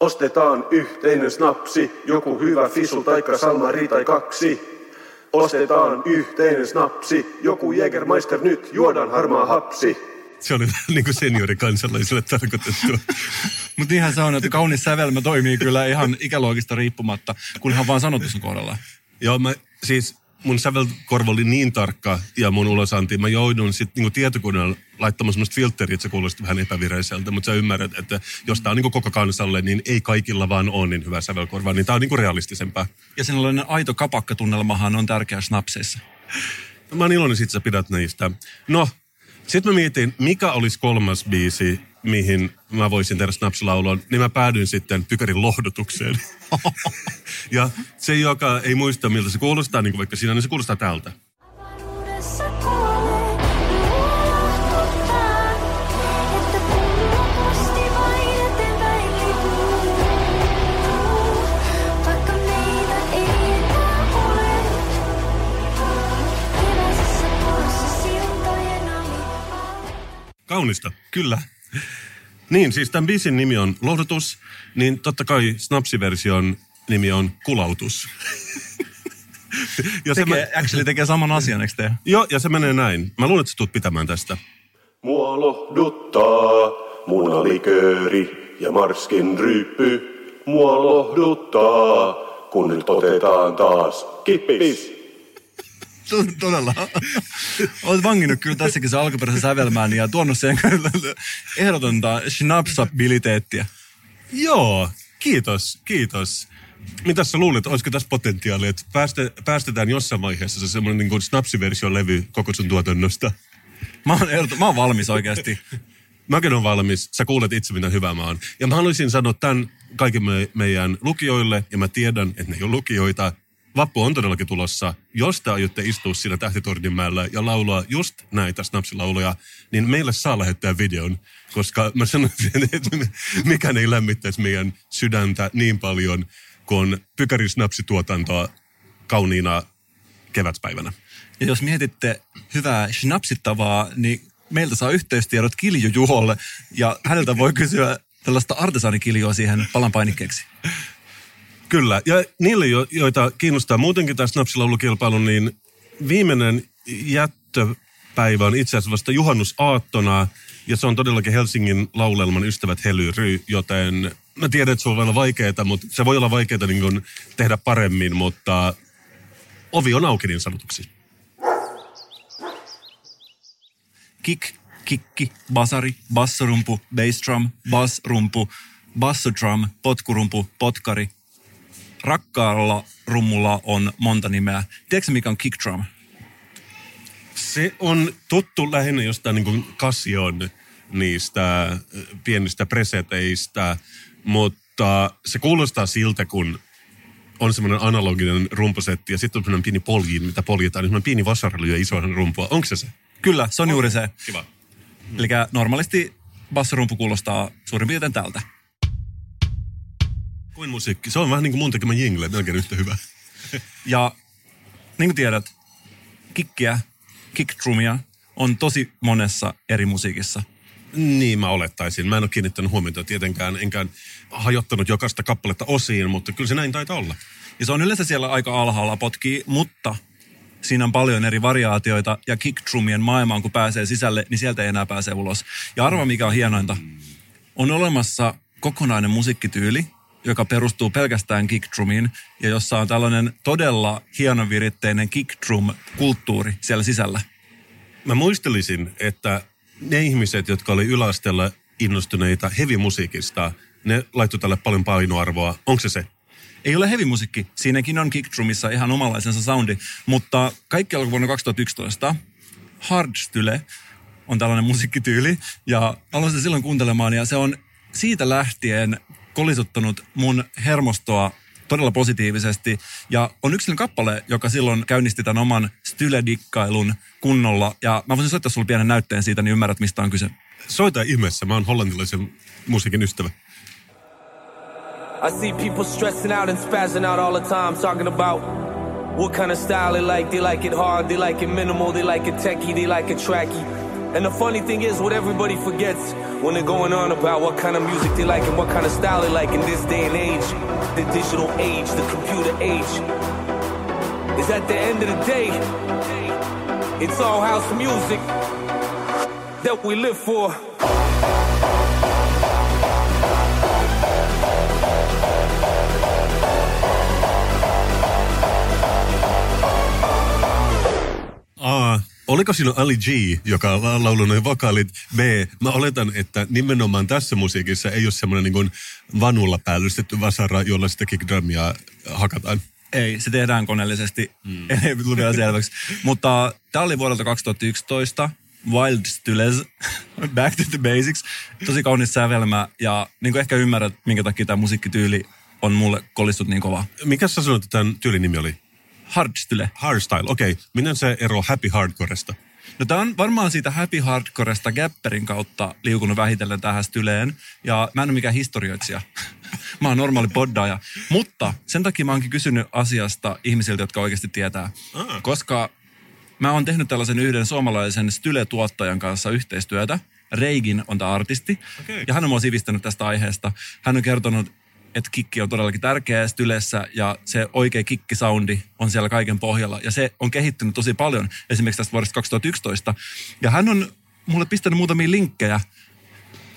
Ostetaan yhteinen snapsi, joku hyvä fisu taikka salmari tai kaksi. Ostetaan yhteinen snapsi, joku Jägermeister nyt, juodaan harmaa hapsi. Se oli niin kuin seniorikansalaisille tarkoitettu. Mutta niinhän se on, että kaunis sävelmä toimii kyllä ihan ikäluokista riippumatta, kunhan vaan sanotus on kohdallaan. Joo, mä, siis mun sävelkorva oli niin tarkka ja mun ulosanti, mä joudun sitten niinku tietokoneella laittamaan semmoista filtteriä, että se kuulosti vähän epävireiseltä, mutta sä ymmärrät, että jos tää on niinku koko kansalle, niin ei kaikilla vaan ole niin hyvä sävelkorva, niin tää on niinku realistisempaa. Ja sellainen aito kapakkatunnelmahan on tärkeä snapseissa. Mä oon iloinen, sit sä pidät niistä. No, sitten mä mietin, mikä olisi kolmas biisi, mihin mä voisin tehdä Snaps-laulun, niin mä päädyin sitten Pykärin lohdutukseen. ja se, joka ei muista, miltä se kuulostaa, niin kuin vaikka siinä, niin se kuulostaa tältä. Kaunista. Kyllä. Niin, siis tämän biisin nimi on Lohdutus, niin totta kai Snapsi-version nimi on Kulautus. ja se Tekee, mä, actually tekee saman asian, eikö joo, ja se menee näin. Mä luulen, että sä tulet pitämään tästä. Mua lohduttaa munalikööri ja marskin ryyppy. Mua lohduttaa, kun nyt otetaan taas kippis. To- Todella. Olet vanginnut kyllä tässäkin se alkuperäisen sävelmään ja tuonut sen ehdotonta schnapsabiliteettia. Joo, kiitos, kiitos. Mitä sä luulet, olisiko tässä potentiaalia, että pääste, päästetään jossain vaiheessa se semmoinen niin kuin snapsiversio levy koko sun tuotannosta? Mä oon, ehdot- mä oon valmis oikeasti. Mäkin on valmis, sä kuulet itse mitä hyvää mä oon. Ja mä haluaisin sanoa tämän kaikille me, meidän lukijoille, ja mä tiedän, että ne ei ole lukijoita. Vappu on todellakin tulossa. Jos te aiotte istua siinä tähtitorninmäellä ja laulaa just näitä snapsilauluja, niin meille saa lähettää videon, koska mä sanoisin, että mikään ei lämmittäisi meidän sydäntä niin paljon kuin pykäri snapsituotantoa kauniina kevätpäivänä. Ja jos mietitte hyvää schnapsittavaa, niin meiltä saa yhteystiedot Kilju Juholle ja häneltä voi kysyä tällaista artesaanikiljoa siihen palan painikkeeksi. Kyllä, ja niille, jo- joita kiinnostaa muutenkin tämä Snapsilaulukilpailu, niin viimeinen jättöpäivä on itse asiassa vasta juhannusaattona, ja se on todellakin Helsingin laulelman Ystävät Hely, joten mä tiedän, että se voi olla vaikeaa, mutta se voi olla vaikeaa niin tehdä paremmin, mutta ovi on auki niin sanotuksi. Kick, kikki, basari, bassorumpu, bassdrum, bassrumpu, bassodrum, potkurumpu, potkari. Rakkaalla rummulla on monta nimeä. Tiedätkö mikä on kickdrum? Se on tuttu lähinnä jostain niin kuin Casion niistä äh, pienistä preseteistä, mutta se kuulostaa siltä, kun on semmoinen analoginen rumpusetti ja sitten on semmoinen pieni polji, mitä poljetaan, niin semmoinen pieni vasara lyö isoinen rumpua. Onko se se? Kyllä, se on juuri se. Kiva. Eli normaalisti bassorumpu kuulostaa suurin piirtein tältä. Kuin musiikki. Se on vähän niin kuin mun tekemä jingle, melkein yhtä hyvä. Ja niin kuin tiedät, kikkiä, kickdrumia on tosi monessa eri musiikissa. Niin mä olettaisin. Mä en ole kiinnittänyt huomiota tietenkään, enkään hajottanut jokaista kappaletta osiin, mutta kyllä se näin taitaa olla. Ja se on yleensä siellä aika alhaalla potkii, mutta siinä on paljon eri variaatioita ja kickdrumien maailmaan kun pääsee sisälle, niin sieltä ei enää pääse ulos. Ja arva mikä on hienointa, on olemassa kokonainen musiikkityyli, joka perustuu pelkästään kickdrumiin ja jossa on tällainen todella hienoviritteinen kickdrum-kulttuuri siellä sisällä. Mä muistelisin, että ne ihmiset, jotka oli yläasteella innostuneita heavy-musiikista, ne laittoi tälle paljon painoarvoa. Onko se se? Ei ole heavy-musiikki, siinäkin on kickdrumissa ihan omanlaisensa soundi, mutta kaikki alkoi vuonna 2011. Hardstyle on tällainen musiikkityyli ja aloin sitä silloin kuuntelemaan ja se on siitä lähtien kolisuttanut mun hermostoa todella positiivisesti. Ja on yksi sellainen kappale, joka silloin käynnisti tämän oman style-dikkailun kunnolla. Ja mä voisin soittaa sulle pienen näytteen siitä, niin ymmärrät, mistä on kyse. Soita ihmeessä, mä oon hollantilaisen musiikin ystävä. I see people stressing out and spazzing out all the time, talking about what kind of style they like. They like it hard, they like it minimal, they like it techie, they like it tracky. And the funny thing is, what everybody forgets when they're going on about what kind of music they like and what kind of style they like in this day and age, the digital age, the computer age, is at the end of the day, it's all house music that we live for. A. Oliko siinä Ali G, joka on laulanut ne vokaalit? B. Mä oletan, että nimenomaan tässä musiikissa ei ole semmoinen niin kuin vanulla päällystetty vasara, jolla sitä kickdrumia hakataan. Ei, se tehdään koneellisesti. Mm. Ei vielä selväksi. Mutta tämä oli vuodelta 2011. Wild Styles, Back to the Basics. Tosi kaunis sävelmä ja niin kuin ehkä ymmärrät, minkä takia tämä musiikkityyli on mulle kolistut niin kova. Mikä sä sanoit, että tämän tyylin nimi oli? Hardstyle. Hardstyle, okei. Okay. Miten se ero happy hardcoresta? No tämä on varmaan siitä Happy Hardcoresta Gapperin kautta liukunut vähitellen tähän styleen. Ja mä en ole mikään historioitsija. mä oon normaali poddaaja. Mutta sen takia mä oonkin kysynyt asiasta ihmisiltä, jotka oikeasti tietää. Ah. Koska mä oon tehnyt tällaisen yhden suomalaisen style-tuottajan kanssa yhteistyötä. Reigin on tämä artisti. Okei. Ja hän on mua sivistänyt tästä aiheesta. Hän on kertonut, että kikki on todellakin tärkeä stylessä ja se oikea kikkisoundi on siellä kaiken pohjalla. Ja se on kehittynyt tosi paljon esimerkiksi tästä vuodesta 2011. Ja hän on mulle pistänyt muutamia linkkejä,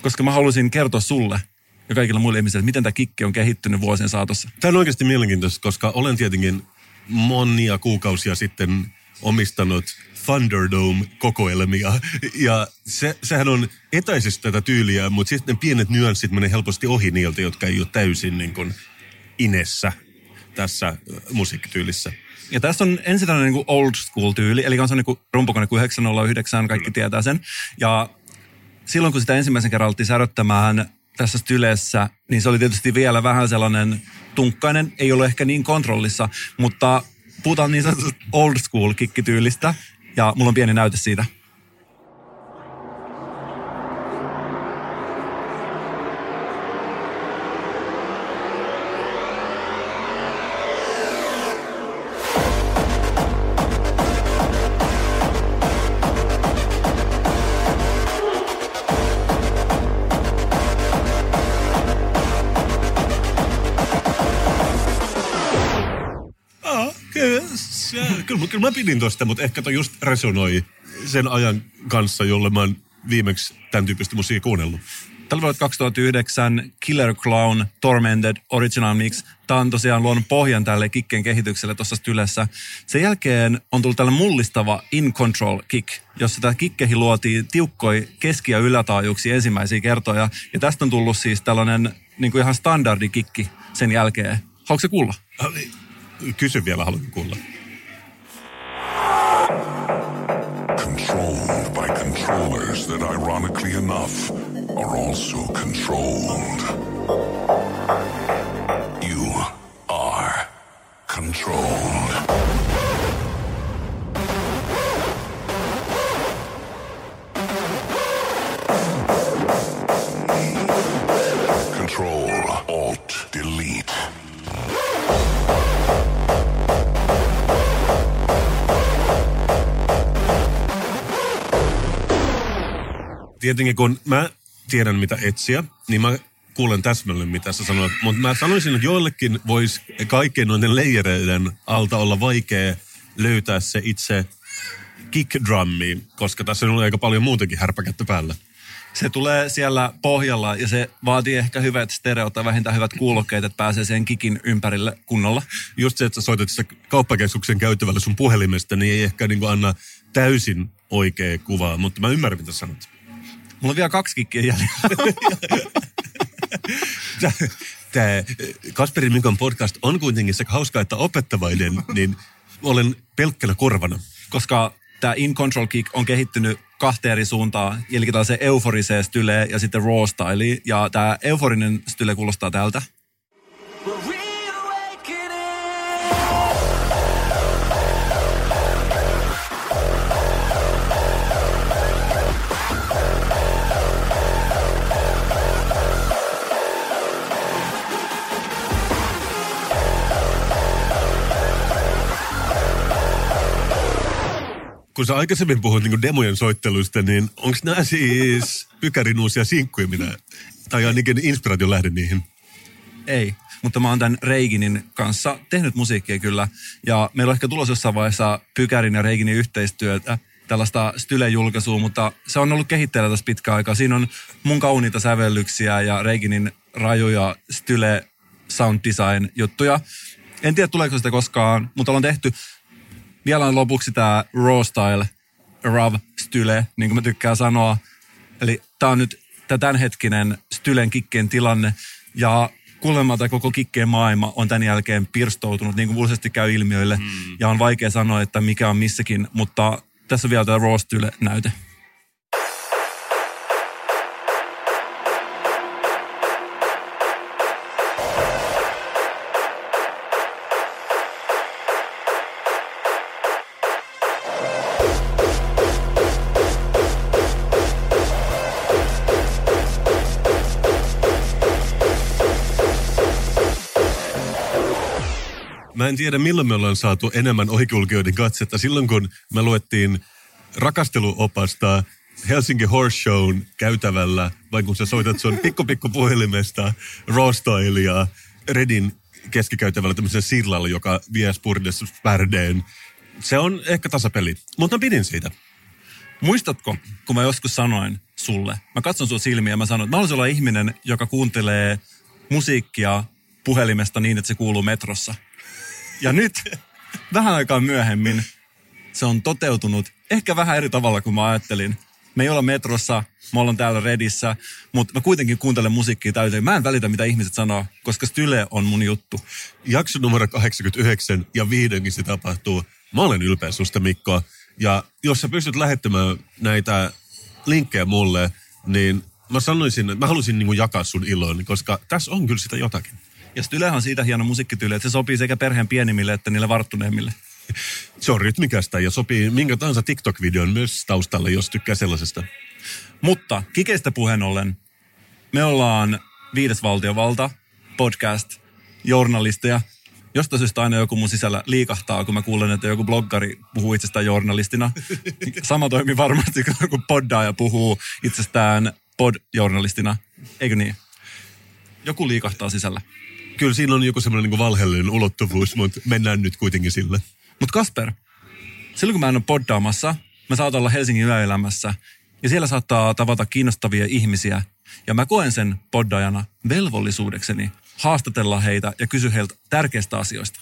koska mä halusin kertoa sulle ja kaikille muille ihmisille, että miten tämä kikki on kehittynyt vuosien saatossa. Tämä on oikeasti mielenkiintoista, koska olen tietenkin monia kuukausia sitten omistanut Thunderdome-kokoelmia. Ja se, sehän on etäisesti tätä tyyliä, mutta sitten ne pienet nyanssit menee helposti ohi niiltä, jotka ei ole täysin niin kuin inessä tässä äh, musiikkityylissä. Ja tässä on ensin tällainen niin old school tyyli, eli on se niin kuin rumpukone 909, kaikki tietää sen. Ja silloin kun sitä ensimmäisen kerran alettiin säröttämään tässä styleessä, niin se oli tietysti vielä vähän sellainen tunkkainen, ei ollut ehkä niin kontrollissa, mutta puhutaan niin sanotusta old school kikkityylistä, ja mulla on pieni näyte siitä. Kyllä, kyllä mä pidin tosta, mutta ehkä toi just resonoi sen ajan kanssa, jolle mä oon viimeksi tämän tyyppistä musiikkia kuunnellut. Tällä vuonna 2009 Killer Clown Tormented Original Mix. Tämä on tosiaan luonut pohjan tälle kikken kehitykselle tuossa stylessä. Sen jälkeen on tullut tällainen mullistava In Control Kick, jossa tämä kikkehi luotiin tiukkoi keski- ja ylätaajuuksia ensimmäisiä kertoja. Ja tästä on tullut siis tällainen niin kuin ihan standardi kikki sen jälkeen. Haluatko se kuulla? Niin. Kysy vielä, haluan kuulla. Controlled by controllers that ironically enough are also controlled. Tietenkin kun mä tiedän mitä etsiä, niin mä kuulen täsmälleen mitä sä sanoit. Mutta mä sanoisin, että joillekin voisi kaikkien noiden leijereiden alta olla vaikea löytää se itse kickdrummi, koska tässä on aika paljon muutakin härpäkättä päällä. Se tulee siellä pohjalla ja se vaatii ehkä hyvät stereot tai vähintään hyvät kuulokkeet, että pääsee sen kikin ympärille kunnolla. Just se, että sä soitat sitä kauppakeskuksen käyttävällä sun puhelimesta, niin ei ehkä niin anna täysin oikea kuvaa, mutta mä ymmärrän, mitä sanot. Mulla on vielä kaksi kikkiä jäljellä. Tämä Kasperin Mikon podcast on kuitenkin sekä hauska että opettavainen, niin olen pelkkänä korvana. koska tämä In Control Kick on kehittynyt kahteen eri suuntaan, eli tällaiseen euforiseen styleen ja sitten raw styliin. Ja tämä euforinen style kuulostaa tältä. Kun sä aikaisemmin puhuit niin demojen soitteluista, niin onko nämä siis Pykärin uusia sinkkuja, minä, tai ainakin inspiraation lähde niihin? Ei, mutta mä oon tämän Reiginin kanssa tehnyt musiikkia kyllä. Ja meillä on ehkä tulossa jossain vaiheessa Pykärin ja Reiginin yhteistyötä, tällaista Style-julkaisua, mutta se on ollut kehitteillä tässä pitkään aikaa. Siinä on mun kauniita sävellyksiä ja Reiginin rajuja Style sound design juttuja. En tiedä tuleeko sitä koskaan, mutta ollaan tehty vielä on lopuksi tämä Raw Style, Rav Style, niin kuin mä tykkään sanoa. Eli tää on nyt tää tämänhetkinen Stylen kikkeen tilanne. Ja kuulemma tämä koko kikkeen maailma on tämän jälkeen pirstoutunut, niin kuin useasti käy ilmiöille. Mm. Ja on vaikea sanoa, että mikä on missäkin, mutta tässä on vielä tämä Raw Style-näyte. En tiedä, milloin me ollaan saatu enemmän ohikulkijoiden katsetta. Silloin, kun me luettiin rakasteluopasta Helsinki Horse Shown käytävällä, vai kun sä soitat sun pikku pikku puhelimesta Raw Stylea Redin keskikäytävällä tämmöisen sillalla, joka vie Spurdes Sperdeen. Se on ehkä tasapeli, mutta pidin siitä. Muistatko, kun mä joskus sanoin sulle, mä katson sun silmiä ja mä sanoin, että mä olla ihminen, joka kuuntelee musiikkia puhelimesta niin, että se kuuluu metrossa. Ja nyt, vähän aikaa myöhemmin, se on toteutunut ehkä vähän eri tavalla kuin mä ajattelin. Me ei olla metrossa, me ollaan täällä Redissä, mutta mä kuitenkin kuuntelen musiikkia täysin. Mä en välitä, mitä ihmiset sanoo, koska Style on mun juttu. Jakso numero 89 ja vihdoinkin se tapahtuu. Mä olen ylpeä susta Mikko. Ja jos sä pystyt lähettämään näitä linkkejä mulle, niin mä sanoisin, että mä haluaisin niin jakaa sun ilon, koska tässä on kyllä sitä jotakin. Ja Stylehän on siitä hieno musiikkityyli, että se sopii sekä perheen pienimmille että niille varttuneemmille. Se on rytmikästä ja sopii minkä tahansa TikTok-videon myös taustalle, jos tykkää sellaisesta. Mutta kikeistä puheen ollen, me ollaan viides valtiovalta, podcast, journalisteja. Jostain syystä aina joku mun sisällä liikahtaa, kun mä kuulen, että joku bloggari puhuu itsestään journalistina. Sama toimii varmasti, kun joku poddaaja puhuu itsestään pod-journalistina. Eikö niin? Joku liikahtaa sisällä. Kyllä siinä on joku semmoinen niin valheellinen ulottuvuus, mutta mennään nyt kuitenkin sille. Mutta Kasper, silloin kun mä en ole poddaamassa, mä saatan olla Helsingin yöelämässä ja siellä saattaa tavata kiinnostavia ihmisiä. Ja mä koen sen poddajana velvollisuudekseni haastatella heitä ja kysyä heiltä tärkeistä asioista.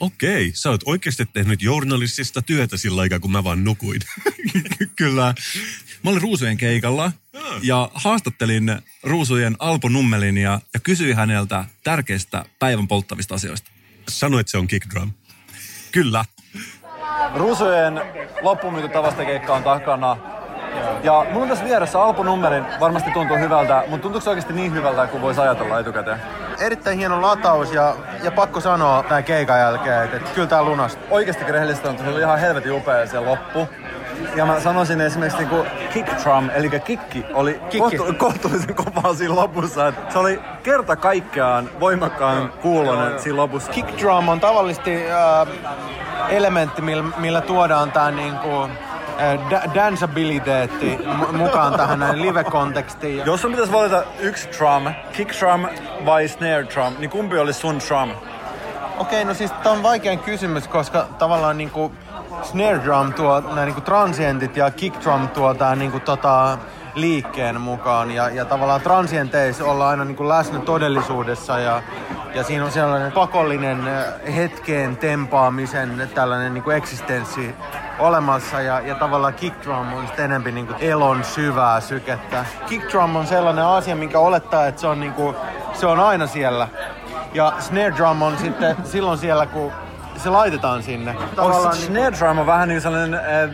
Okei, sä oot oikeasti tehnyt journalistista työtä sillä aikaa, kun mä vaan nukuin. Kyllä. Mä olin Ruusujen keikalla ja haastattelin Ruusujen Alpo Nummelin ja, ja kysyin häneltä tärkeistä päivän polttavista asioista. Sanoit, se on kick drum. Kyllä. Ruusujen loppumyyty tavasta keikka on takana. Ja mun on tässä vieressä Alpo Nummelin, varmasti tuntuu hyvältä, mutta tuntuuko se oikeasti niin hyvältä kuin voisi ajatella etukäteen? Erittäin hieno lataus ja, ja pakko sanoa näin keikan jälkeen, että, että kyllä tää lunastaa. Oikeasti rehellisesti on, se oli ihan helvetin upea se loppu. Ja mä sanoisin esimerkiksi niinku kick drum, eli kikki, oli kohtu, kohtuullisen kovaa siinä lopussa. Et se oli kerta kaikkiaan voimakkaan kuulonen siinä lopussa. Kick drum on tavallisesti äh, elementti, millä, millä tuodaan tää niinku danceabiliteetti mu- mukaan tähän näin live-kontekstiin. Jos sun pitäisi valita yksi drum, kick drum vai snare drum, niin kumpi olisi sun drum? Okei, no siis tää on vaikein kysymys, koska tavallaan niinku snare drum tuo nämä niinku transientit ja kick drum tuo tää niinku tota liikkeen mukaan. Ja, ja tavallaan transienteissa ollaan aina niinku läsnä todellisuudessa ja, ja siinä on sellainen pakollinen äh, hetkeen tempaamisen tällainen niinku eksistenssi olemassa ja, ja tavallaan kick drum on sitten enemmän niinku elon syvää sykettä. Kick drum on sellainen asia, minkä olettaa, että se on, niinku, se on aina siellä. Ja snare drum on sitten silloin siellä, kun se laitetaan sinne. Onko Tavallaan snare drum on vähän niin sellainen äh,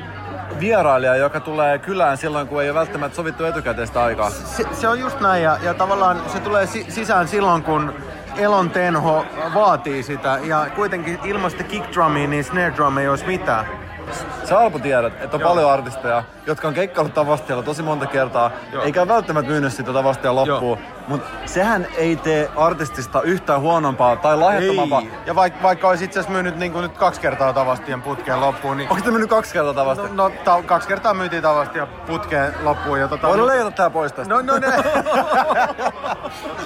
vierailija, joka tulee kylään silloin, kun ei ole välttämättä sovittu etukäteistä aikaa? se, se on just näin ja, ja tavallaan se tulee si- sisään silloin, kun elon tenho vaatii sitä ja kuitenkin ilman sitä kick drumia, niin snare drum ei olisi mitään. Sä Alpo tiedät, että on paljon artisteja, jotka on keikkaillut Tavastialla tosi monta kertaa, Joo. eikä välttämättä myynyt sitä Tavastia loppuun. Mutta sehän ei tee artistista yhtään huonompaa tai lahjattomampaa. Ei. Ja vaikka, vaikka olisi itse asiassa myynyt niin kuin nyt kaksi kertaa Tavastien putkeen loppuun, niin... Onko te mennyt kaksi kertaa Tavastia? No, no ta- kaksi kertaa myytiin Tavastia putkeen loppuun. Ja tota, Voidaan leikata tää pois tästä. No, no ne...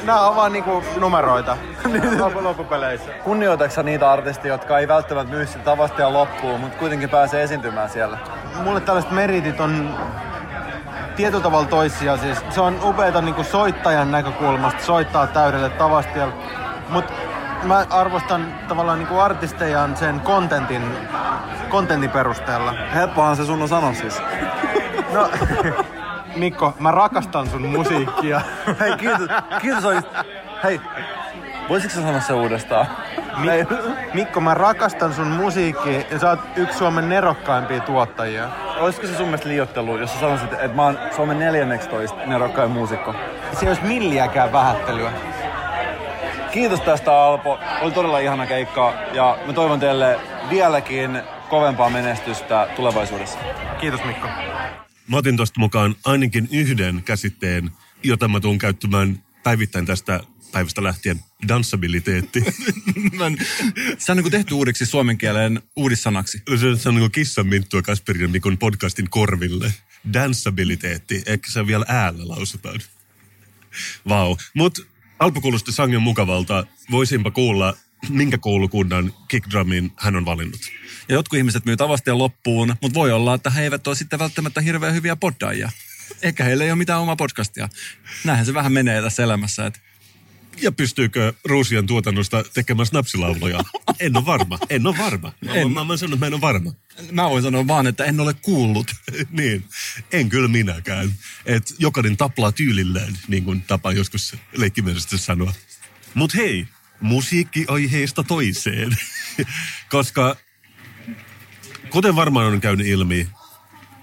Nämä on vaan niinku numeroita loppu- loppupeleissä. Kunnioitatko niitä artisteja, jotka ei välttämättä myy sitä Tavastia loppuun, mutta kuitenkin pääsee esiintymään siellä? Mulle tällaiset meritit on tietyllä tavalla toisia. Siis se on upeeta niinku soittajan näkökulmasta soittaa täydelle Tavastialle. Mutta mä arvostan tavallaan niinku artistejan sen kontentin, kontentin perusteella. Helppohan se sun on sanoa siis. No, Mikko, mä rakastan sun musiikkia. Hei, kiitos, kiitos. Hei, voisitko sä sanoa se uudestaan? Hei. Mikko, mä rakastan sun musiikkia ja sä oot yksi Suomen nerokkaimpia tuottajia. Olisiko se sun mielestä liiottelu, jos sä sanoisit, että mä oon Suomen 14 nerokkain muusikko? Se ei olisi milliäkään vähättelyä. Kiitos tästä Alpo. Oli todella ihana keikka ja mä toivon teille vieläkin kovempaa menestystä tulevaisuudessa. Kiitos Mikko. Mä otin tuosta mukaan ainakin yhden käsitteen, jota mä tuun käyttämään päivittäin tästä päivästä lähtien. Danssabiliteetti. En- Se on niin tehty uudeksi suomen kielen uudissanaksi. se, se on niin Kissan minttua Kasperin ja Mikon podcastin korville. Danssabiliteetti. Ehkä se vielä äällä lausutaan. Vau. Mut Alpo kuulosti sangen mukavalta. Voisinpa kuulla, minkä koulukunnan kickdrumin hän on valinnut. Ja jotkut ihmiset myy Tavastia loppuun, mutta voi olla, että he eivät ole sitten välttämättä hirveän hyviä poddaajia. Ehkä heillä ei ole mitään omaa podcastia. Näinhän se vähän menee tässä elämässä. Että Ja pystyykö Ruusian tuotannosta tekemään snapsilauluja? En ole varma. En ole varma. Mä, En. mä, mä sanon, että mä en ole varma. mä voin sanoa vaan, että en ole kuullut. niin, en kyllä minäkään. Et jokainen taplaa tyylillään, niin kuin tapaan joskus leikkimielisesti sanoa. Mut hei, musiikkiaiheesta toiseen. Koska, kuten varmaan on käynyt ilmi,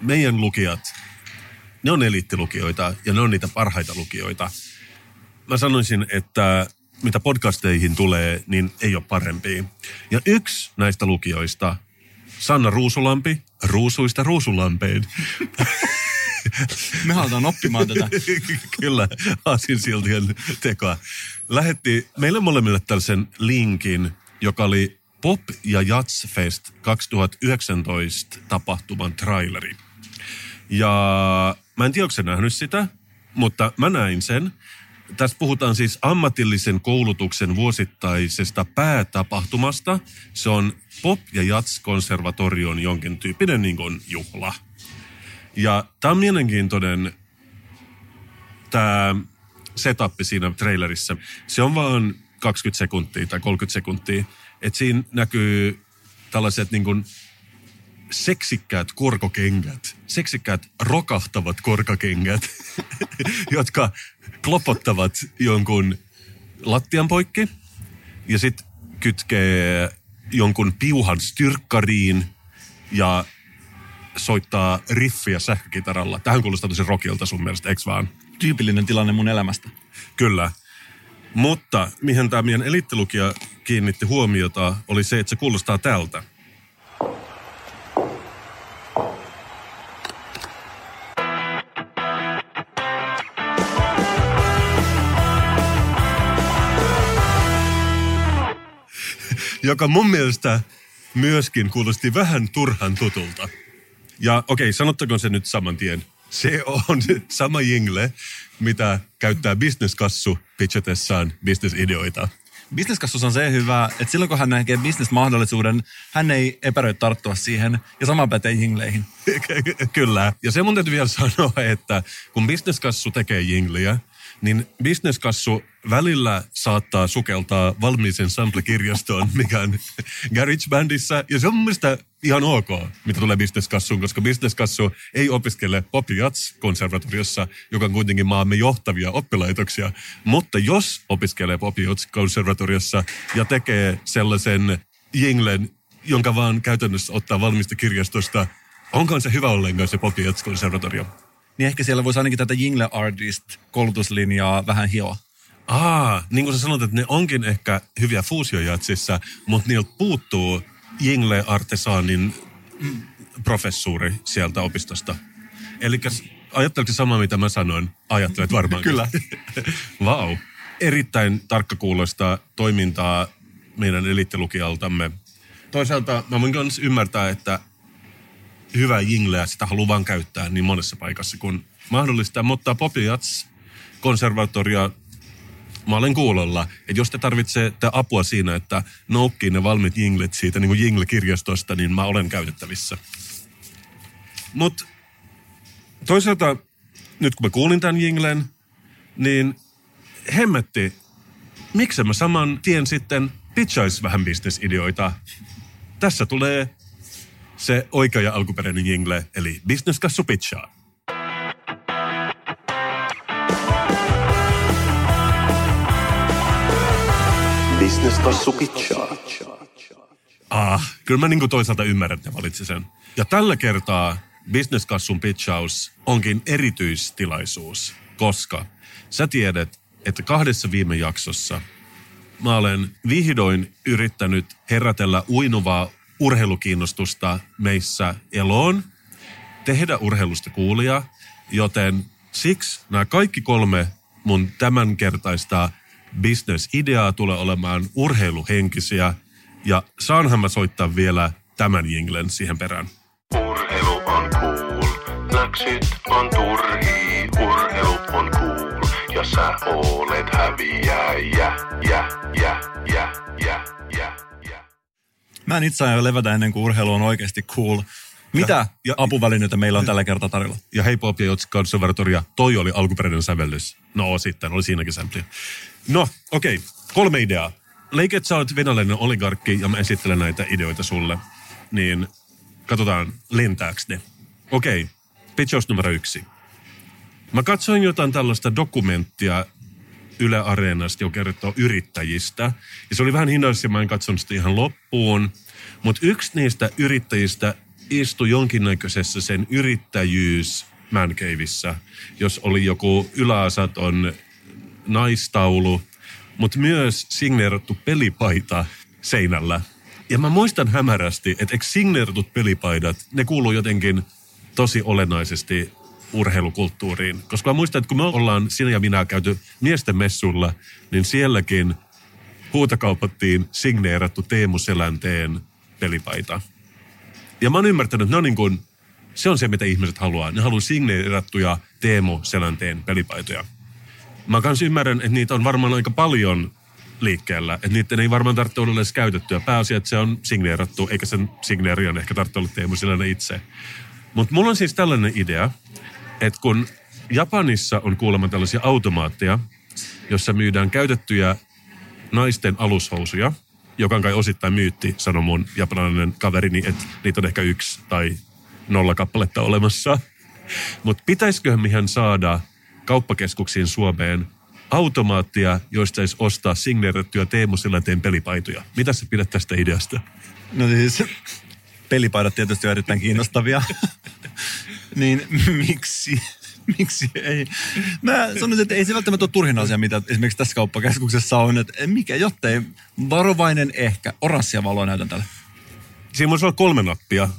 meidän lukijat, ne on eliittilukijoita ja ne on niitä parhaita lukijoita. Mä sanoisin, että mitä podcasteihin tulee, niin ei ole parempia. Ja yksi näistä lukijoista, Sanna Ruusulampi, Ruusuista Ruusulampeen. Me halutaan oppimaan tätä. Kyllä, aasinsiltien tekoa. Lähetti meille molemmille tällaisen linkin, joka oli Pop ja Jats Fest 2019 tapahtuman traileri. Ja mä en tiedä, onko nähnyt sitä, mutta mä näin sen. Tässä puhutaan siis ammatillisen koulutuksen vuosittaisesta päätapahtumasta. Se on Pop- ja Jats-konservatorion jonkin tyyppinen niin kuin juhla. Ja tämä on mielenkiintoinen tämä setup siinä trailerissa. Se on vaan 20 sekuntia tai 30 sekuntia. Että siinä näkyy tällaiset niin kuin seksikkäät korkokengät, seksikkäät rokahtavat korkokengät, jotka klopottavat jonkun lattian poikki ja sitten kytkee jonkun piuhan styrkkariin ja soittaa riffiä sähkökitaralla. Tähän kuulostaa tosi rockilta sun mielestä, eikö vaan? Tyypillinen tilanne mun elämästä. Kyllä. Mutta mihin tämä meidän elittilukija kiinnitti huomiota, oli se, että se kuulostaa tältä. Joka mun mielestä myöskin kuulosti vähän turhan tutulta. Ja okei, okay, sanottakoon se nyt saman tien. Se on sama jingle, mitä käyttää bisneskassu pitchatessaan bisnesideoita. Businesskassus on se hyvä, että silloin kun hän näkee bisnesmahdollisuuden, hän ei epäröi tarttua siihen ja sama pätee jingleihin. Kyllä. Ja se mun täytyy vielä sanoa, että kun bisneskassu tekee jingliä, niin bisneskassu välillä saattaa sukeltaa valmiisen sample-kirjastoon, mikä on GarageBandissa. Ja se on mun mielestä ihan ok, mitä tulee bisneskassuun, koska bisneskassu ei opiskele Pop Jats konservatoriossa, joka on kuitenkin maamme johtavia oppilaitoksia. Mutta jos opiskelee Pop Jats konservatoriossa ja tekee sellaisen jinglen, jonka vaan käytännössä ottaa valmista kirjastosta, onkohan se hyvä ollenkaan se Pop Jats konservatorio? Niin ehkä siellä voisi ainakin tätä Jingle Artist koulutuslinjaa vähän hioa. Aa, niin kuin sä sanot, että ne onkin ehkä hyviä fuusiojatsissa, mutta niiltä puuttuu Jingle Artesaanin professuuri sieltä opistosta. Eli ajatteletko samaa, mitä mä sanoin? Ajattelet varmaan. Kyllä. Vau. wow. Erittäin tarkkakuuloista toimintaa meidän elittilukijaltamme. Toisaalta mä voin myös ymmärtää, että hyvää jingleä sitä haluaa vaan käyttää niin monessa paikassa kuin mahdollista. Mutta Popiats konservatoria mä olen kuulolla, että jos te tarvitsette apua siinä, että noukkii ne valmiit jinglet siitä niin jingle-kirjastosta, niin mä olen käytettävissä. Mutta toisaalta, nyt kun mä kuulin tämän jinglen, niin hemmetti, miksi mä saman tien sitten pitchais vähän bisnesideoita. Tässä tulee se oikea ja alkuperäinen jingle, eli Business Kassu Pitchaa. Business Kassu pitchaa. Ah, kyllä mä niin toisaalta ymmärrän, että ne valitsi sen. Ja tällä kertaa Business Kassun pitchaus onkin erityistilaisuus, koska sä tiedät, että kahdessa viime jaksossa mä olen vihdoin yrittänyt herätellä uinuvaa urheilukiinnostusta meissä eloon, tehdä urheilusta kuulia, joten siksi nämä kaikki kolme mun tämänkertaista business-ideaa tulee olemaan urheiluhenkisiä. Ja saanhan mä soittaa vielä tämän jinglen siihen perään. Urheilu on cool, läksyt on turhii, urheilu on cool, ja sä olet häviäjä, jä, jä, jä, jä, jä, jä. Mä en itse aio levätä ennen kuin urheilu on oikeasti cool. Mitä Ja- ja- apuvälineitä meillä on tällä kertaa tarjolla? Ja hei Pop ja Jotsi konservatoria, toi oli alkuperäinen sävellys. No sitten, oli siinäkin sämpliä. No, okei, okay. kolme ideaa. Leike, että sä oot venäläinen oligarkki ja mä esittelen näitä ideoita sulle. Niin katsotaan, lentääks ne. Okei, okay. pitchaus numero yksi. Mä katsoin jotain tällaista dokumenttia Yle Areenasta, joka kertoo yrittäjistä. Ja se oli vähän hinaus ja mä en katsonut sitä ihan loppuun. Mutta yksi niistä yrittäjistä istui jonkinnäköisessä sen yrittäjyys mankeivissä, jos oli joku yläasaton naistaulu, mutta myös signeerattu pelipaita seinällä. Ja mä muistan hämärästi, että eikö signeeratut pelipaidat, ne kuuluu jotenkin tosi olennaisesti urheilukulttuuriin. Koska mä muistan, että kun me ollaan sinä ja minä käyty miesten messulla, niin sielläkin huutokaupattiin signeerattu Teemu Selänteen pelipaita. Ja mä oon ymmärtänyt, että ne on niin kuin, se on se, mitä ihmiset haluaa. Ne haluaa signeerattuja Teemu Selänteen pelipaitoja. Mä kans ymmärrän, että niitä on varmaan aika paljon liikkeellä. Että niiden ei varmaan tarvitse olla edes käytettyä. Pääasia, että se on signeerattu, eikä sen signeerian ehkä tarvitse olla Teemu Selänne itse. Mutta mulla on siis tällainen idea, että kun Japanissa on kuulemma tällaisia automaatteja, jossa myydään käytettyjä naisten alushousuja, joka on kai osittain myytti, sanoi mun japanilainen kaverini, että niitä on ehkä yksi tai nolla kappaletta olemassa. Mutta pitäisiköhän mihän saada kauppakeskuksiin Suomeen automaattia, joista saisi ostaa signeerattuja Teemu Selänteen pelipaitoja. Mitä sä pidät tästä ideasta? No siis pelipaidat tietysti on erittäin kiinnostavia. niin miksi? Miksi ei? Mä sanoisin, että ei se välttämättä ole turhin asia, mitä esimerkiksi tässä kauppakeskuksessa on. Että mikä, jottei varovainen ehkä. Oranssia valoa näytän tälle. Siinä voisi olla kolme nappia.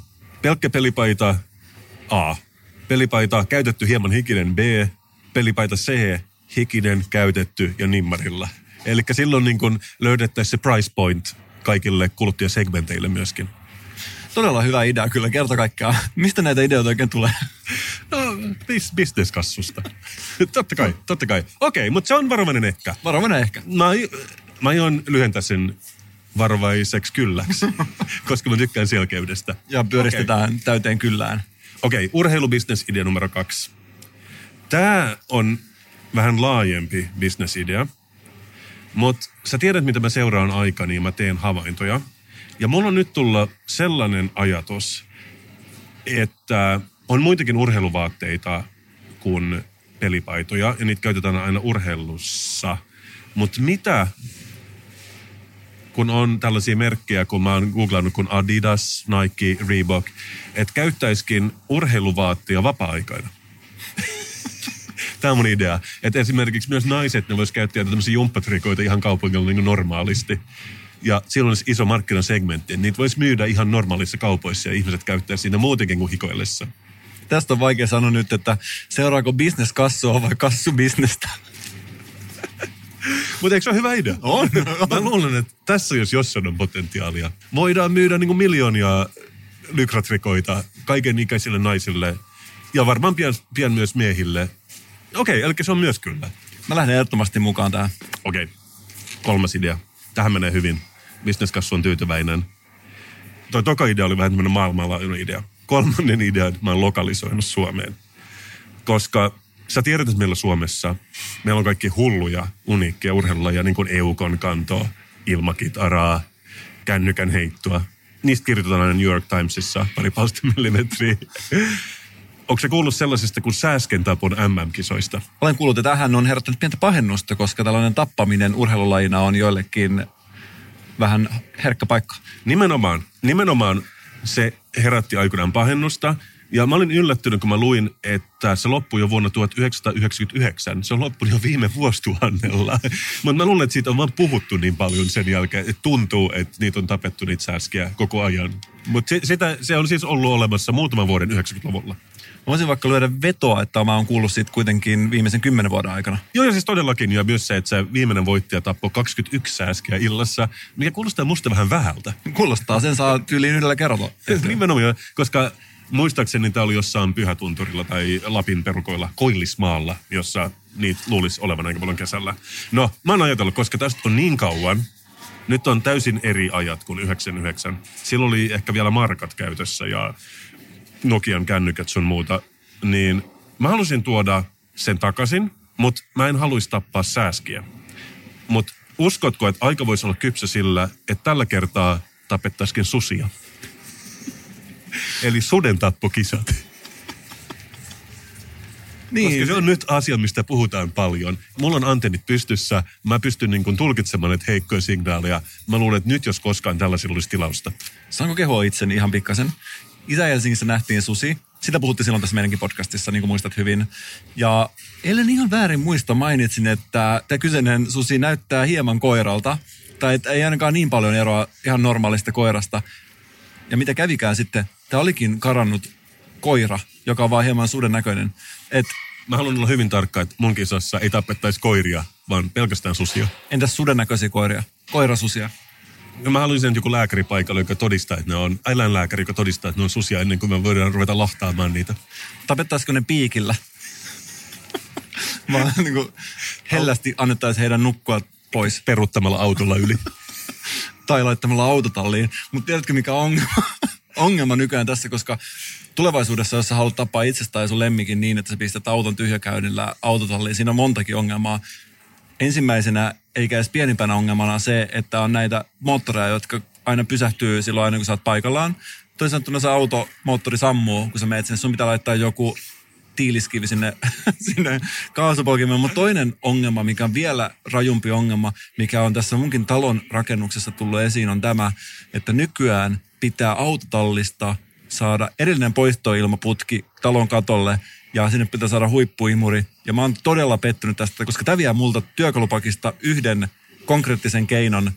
Pelkkä pelipaita A. Pelipaita käytetty hieman hikinen B. Pelipaita C. Hikinen, käytetty ja nimmarilla. Eli silloin niin kun löydettäisiin se price point kaikille kuluttajasegmenteille myöskin. Todella hyvä idea kyllä, kerta kaikkiaan. Mistä näitä ideoita oikein tulee? No, bis- bisneskassusta. totta kai, totta kai. Okei, mutta se on varovainen ehkä. Varovainen ehkä. Mä, mä aion lyhentää sen varovaiseksi kylläksi, koska mä tykkään selkeydestä. Ja pyöristetään okay. täyteen kyllään. Okei, urheilubisnesidea numero kaksi. Tämä on vähän laajempi bisnesidea, mutta sä tiedät, mitä mä seuraan aika, niin mä teen havaintoja. Ja mulla on nyt tulla sellainen ajatus, että on muitakin urheiluvaatteita kuin pelipaitoja, ja niitä käytetään aina urheilussa. Mutta mitä, kun on tällaisia merkkejä, kun mä oon googlannut, kun Adidas, Nike, Reebok, että käyttäisikin urheiluvaatteja vapaa-aikana. Tämä on mun idea. Että esimerkiksi myös naiset, ne vois käyttää tämmöisiä jumppatrikoita ihan kaupungilla niin normaalisti. Ja silloin olisi iso markkinasegmentti. Niitä voisi myydä ihan normaalissa kaupoissa ja ihmiset käyttää siinä muutenkin kuin hikoillessa. Tästä on vaikea sanoa nyt, että seuraako business kassua vai kassu bisnestä. Mutta eikö se ole hyvä idea? On. Mä luulen, että tässä jos jossain on potentiaalia. Voidaan myydä niin miljoonia lykratrikoita kaiken ikäisille naisille ja varmaan pian, pian myös miehille. Okei, eli se on myös kyllä. Mä lähden ehdottomasti mukaan tähän. Okei, kolmas idea. Tähän menee hyvin. Bisneskassu on tyytyväinen. Toi toka idea oli vähän tämmöinen maailmanlaajuinen idea. Kolmannen idean mä oon lokalisoinut Suomeen. Koska sä tiedät, että meillä Suomessa meillä on kaikki hulluja, uniikkia urheilulajia, niin kuin eukon kantoa, ilmakitaraa, kännykän heittoa. Niistä kirjoitetaan aina New York Timesissa pari palstamillimetriä. Onko se kuullut sellaisesta kuin sääskentapon MM-kisoista? Olen kuullut, että tähän on herättänyt pientä pahennusta, koska tällainen tappaminen urheilulajina on joillekin vähän herkkä paikka. Nimenomaan, nimenomaan se herätti aikoinaan pahennusta. Ja mä olin yllättynyt, kun mä luin, että se loppui jo vuonna 1999. Se on loppunut jo viime vuosituhannella. Mutta mä luulen, että siitä on vaan puhuttu niin paljon sen jälkeen, että tuntuu, että niitä on tapettu niitä sääskiä koko ajan. Mutta se, se on siis ollut olemassa muutaman vuoden 90-luvulla. Mä voisin vaikka lyödä vetoa, että mä oon kuullut siitä kuitenkin viimeisen kymmenen vuoden aikana. Joo, ja siis todellakin, ja myös se, että se viimeinen voittaja tappoi 21 sääskiä illassa, mikä kuulostaa musta vähän vähältä. Kuulostaa, sen saa tyyliin yhdellä kerralla. Nimenomaan, koska muistaakseni tämä oli jossain Pyhätunturilla tai Lapin perukoilla, Koillismaalla, jossa niitä luulisi olevan aika paljon kesällä. No, mä oon ajatellut, koska tästä on niin kauan, nyt on täysin eri ajat kuin 99. Silloin oli ehkä vielä markat käytössä ja Nokian kännykät sun muuta, niin mä halusin tuoda sen takaisin, mutta mä en haluaisi tappaa sääskiä. Mutta uskotko, että aika voisi olla kypsä sillä, että tällä kertaa tapettaisikin susia? Eli suden tappokisat. Niin. Koska se on nyt asia, mistä puhutaan paljon. Mulla on antennit pystyssä, mä pystyn niin kuin tulkitsemaan näitä heikkoja signaaleja. Mä luulen, että nyt jos koskaan tällaisilla olisi tilausta. Saanko kehoa itseni ihan pikkasen? Itä-Helsingissä nähtiin susi. Sitä puhuttiin silloin tässä meidänkin podcastissa, niin kuin muistat hyvin. Ja ellen ihan väärin muista mainitsin, että tämä kyseinen susi näyttää hieman koiralta. Tai että ei ainakaan niin paljon eroa ihan normaalista koirasta. Ja mitä kävikään sitten, tämä olikin karannut koira, joka on vaan hieman suden näköinen. Et Mä haluan olla hyvin tarkka, että mun kisassa ei tapettaisi koiria, vaan pelkästään susia. entäs suden näköisiä koiria? Koirasusia. Mä haluaisin että joku lääkäri paikalle, joka todistaa, että ne on, eläinlääkäri, joka todistaa, että ne on susia ennen kuin me voidaan ruveta lahtaamaan niitä. Tapettaisiko ne piikillä? Vaan niin kuin hellästi annettaisiin heidän nukkua pois. Peruttamalla autolla yli. tai laittamalla autotalliin. Mutta tiedätkö mikä on ongelma? nykyään tässä, koska tulevaisuudessa, jos sä haluat tappaa itsestään sun lemmikin niin, että sä pistät auton tyhjäkäynnillä autotalliin, siinä on montakin ongelmaa. Ensimmäisenä, eikä edes pienimpänä ongelmana se, että on näitä moottoreja, jotka aina pysähtyy silloin aina, kun sä oot paikallaan. Toisaalta se auto, moottori sammuu, kun sä menet sinne. Sun pitää laittaa joku tiiliskivi sinne, sinne kaasupolkimeen. Mutta toinen ongelma, mikä on vielä rajumpi ongelma, mikä on tässä munkin talon rakennuksessa tullut esiin, on tämä, että nykyään pitää autotallista saada erillinen poistoilmaputki talon katolle ja sinne pitää saada huippuimuri. Ja mä oon todella pettynyt tästä, koska tämä vie multa työkalupakista yhden konkreettisen keinon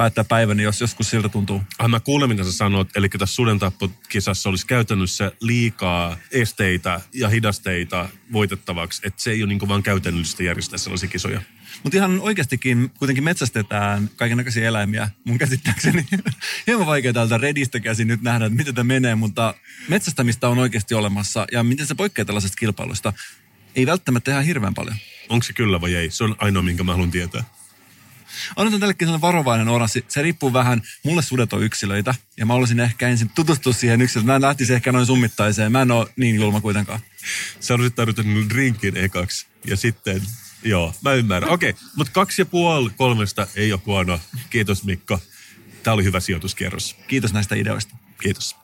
päättää päiväni, jos joskus siltä tuntuu. Ah, mä kuulen, mitä sä sanot. Eli tässä sudentappokisassa olisi käytännössä liikaa esteitä ja hidasteita voitettavaksi. Että se ei ole niin vaan käytännöllistä järjestää sellaisia kisoja. Mutta ihan oikeastikin kuitenkin metsästetään kaikenlaisia eläimiä. Mun käsittääkseni hieman vaikea täältä Redistä käsin nyt nähdä, että miten tämä menee, mutta metsästämistä on oikeasti olemassa. Ja miten se poikkeaa tällaisesta kilpailusta? Ei välttämättä ihan hirveän paljon. Onko se kyllä vai ei? Se on ainoa, minkä mä haluan tietää. Annetaan tällekin sellainen varovainen oranssi. Se riippuu vähän, mulle sudet on yksilöitä. Ja mä olisin ehkä ensin tutustua siihen yksilöön. Mä en lähtisi ehkä noin summittaiseen. Mä en ole niin julma kuitenkaan. Sä olisit tarvittanut drinkin ekaksi. Ja sitten, joo, mä ymmärrän. Okei, okay, mutta kaksi ja puoli kolmesta ei ole huono. Kiitos Mikko. Tämä oli hyvä sijoituskierros. Kiitos näistä ideoista. Kiitos.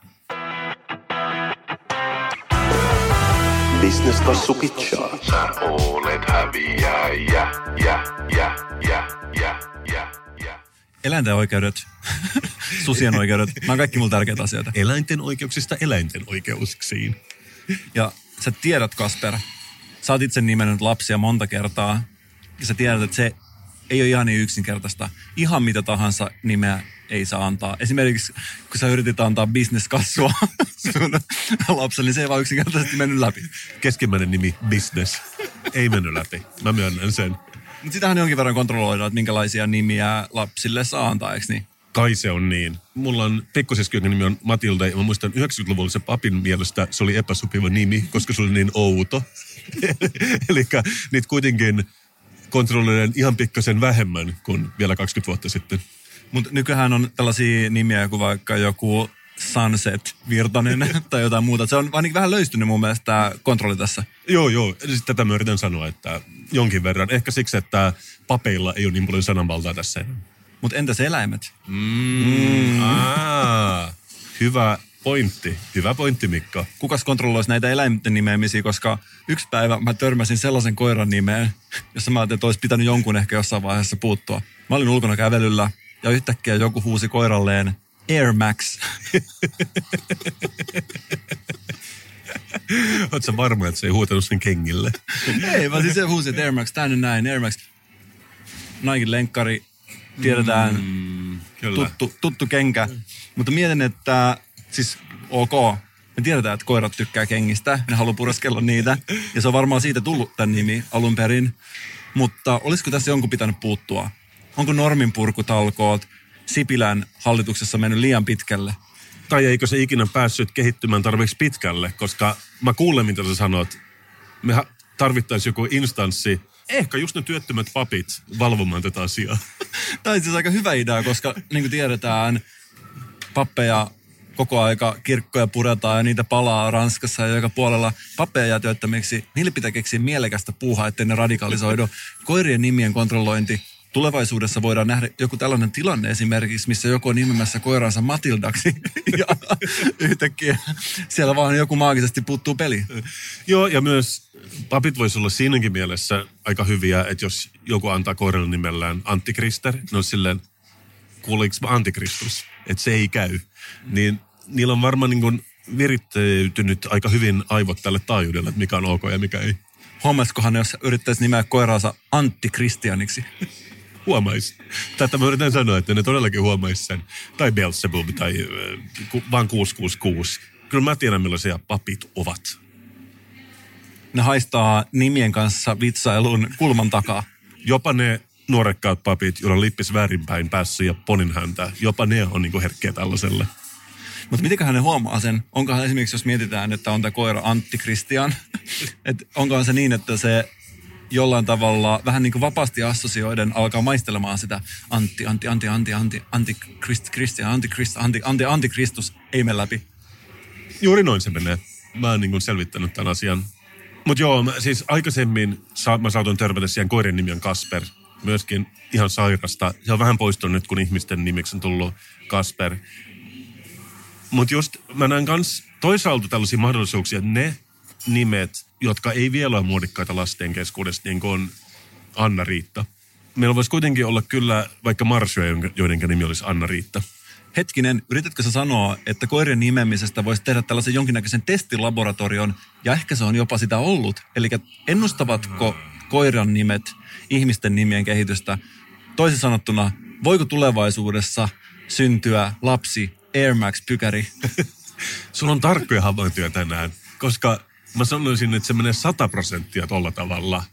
Bisneskassu pitchaa. Sä olet häviäjä, jä, jä, jä, jä, jä, jä. Eläinten oikeudet, susien oikeudet, nämä on kaikki mulle tärkeitä asioita. Eläinten oikeuksista eläinten oikeuksiin. Ja sä tiedät, Kasper, sä oot itse nimennyt lapsia monta kertaa, ja sä tiedät, että se ei ole ihan niin yksinkertaista. Ihan mitä tahansa nimeä ei saa antaa. Esimerkiksi kun sä yritit antaa bisneskassua sun lapselle, niin se ei vaan yksinkertaisesti mennyt läpi. Keskimmäinen nimi Business. Ei mennyt läpi. Mä myönnän sen. Mutta sitähän jonkin verran kontrolloidaan, että minkälaisia nimiä lapsille saa antaa, eikö niin? Kai se on niin. Mulla on pikkusiski, jonka nimi on Matilda, ja mä muistan 90-luvulla se papin mielestä se oli epäsopiva nimi, koska se oli niin outo. Eli niitä kuitenkin kontrolloidaan ihan pikkasen vähemmän kuin vielä 20 vuotta sitten. Mutta nykyään on tällaisia nimiä kuin vaikka joku Sunset Virtanen tai jotain muuta. Se on vaan niin vähän löystynyt mun mielestä tämä kontrolli tässä. Joo, joo. Siis tätä mä yritän sanoa, että jonkin verran. Ehkä siksi, että papeilla ei ole niin paljon sananvaltaa tässä. Mutta entäs eläimet? Mm. Aa, hyvä pointti. Hyvä pointti, Mikko. Kukas kontrolloisi näitä eläinten nimeämisiä, koska yksi päivä mä törmäsin sellaisen koiran nimeen, jossa mä ajattelin, että olisi pitänyt jonkun ehkä jossain vaiheessa puuttua. Mä olin ulkona kävelyllä ja yhtäkkiä joku huusi koiralleen Air Max. Oletko varma, että se ei huutanut sen kengille? Ei, vaan siis se huusi, että Air Max, tänne näin, Air Max. Nike lenkkari, tiedetään, Mm, kyllä. tuttu, tuttu kenkä. Mutta mietin, että siis ok, me tiedetään, että koirat tykkää kengistä, ne haluaa pureskella niitä. Ja se on varmaan siitä tullut tämän nimi alun perin. Mutta olisiko tässä jonkun pitänyt puuttua? Onko norminpurkutalkoot Sipilän hallituksessa mennyt liian pitkälle? Tai eikö se ikinä päässyt kehittymään tarpeeksi pitkälle, koska mä kuulen, mitä sä sanot. Me tarvittaisiin joku instanssi, ehkä just ne työttömät papit valvomaan tätä asiaa. Tämä on asiassa aika hyvä idea, koska niin kuin tiedetään, pappeja koko aika kirkkoja puretaan ja niitä palaa Ranskassa ja joka puolella pappeja jää työttömiksi. Niille pitää keksiä mielekästä puuhaa, ettei ne radikalisoidu. Koirien nimien kontrollointi. Tulevaisuudessa voidaan nähdä joku tällainen tilanne esimerkiksi, missä joku on nimemässä koiransa Matildaksi ja yhtäkkiä siellä vaan joku maagisesti puuttuu peli. Joo, ja myös papit voisi olla siinäkin mielessä aika hyviä, että jos joku antaa koiralle nimellään Antikrister, ne on silleen, kuuliks mä Antikristus, että se ei käy. Niin niillä on varmaan niin kuin virittäytynyt aika hyvin aivot tälle taajuudelle, että mikä on ok ja mikä ei. Huomasikohan jos yrittäisi nimeä koiraansa Antti-Kristianiksi? Huomais. Tätä mä yritän sanoa, että ne todellakin huomais sen. Tai Beelzebub tai äh, vaan 666. Kyllä mä tiedän, millaisia papit ovat. Ne haistaa nimien kanssa vitsailun kulman takaa. Jopa ne nuorekkaat papit, joilla on lippis väärinpäin päässä ja ponin häntä, jopa ne on niinku herkkiä tällaiselle. Mutta mitenköhän ne huomaa sen? Onkohan esimerkiksi, jos mietitään, että on tämä koira Antti Kristian, että onkohan se niin, että se jollain tavalla vähän niin kuin vapaasti assosioiden alkaa maistelemaan sitä Antti, Antti, Antti, Antti, Antti, Antti, Krist, Kristian, Antti, Krist, Antti, Antti, Kristus, ei mene läpi. Juuri noin se menee. Mä oon niin selvittänyt tämän asian. Mutta joo, mä, siis aikaisemmin sa- mä saatoin törmätä siihen koiran nimi on Kasper. Myöskin ihan sairasta. Se on vähän poistunut nyt, kun ihmisten nimeksi on tullut Kasper. Mutta just mä näen kans toisaalta tällaisia mahdollisuuksia, että ne nimet, jotka ei vielä ole muodikkaita lasten keskuudesta, niin kuin Anna-Riitta. Meillä voisi kuitenkin olla kyllä vaikka Marsjoja, jonka- joidenka nimi olisi Anna-Riitta. Hetkinen, yritätkö sä sanoa, että koirien nimeämisestä voisi tehdä tällaisen jonkinnäköisen testilaboratorion, ja ehkä se on jopa sitä ollut. Eli ennustavatko koiran nimet ihmisten nimien kehitystä? Toisin sanottuna, voiko tulevaisuudessa syntyä lapsi Air Max-pykäri? Sulla on tarkkoja havaintoja tänään, koska mä sanoisin, että se menee 100 prosenttia tolla tavalla.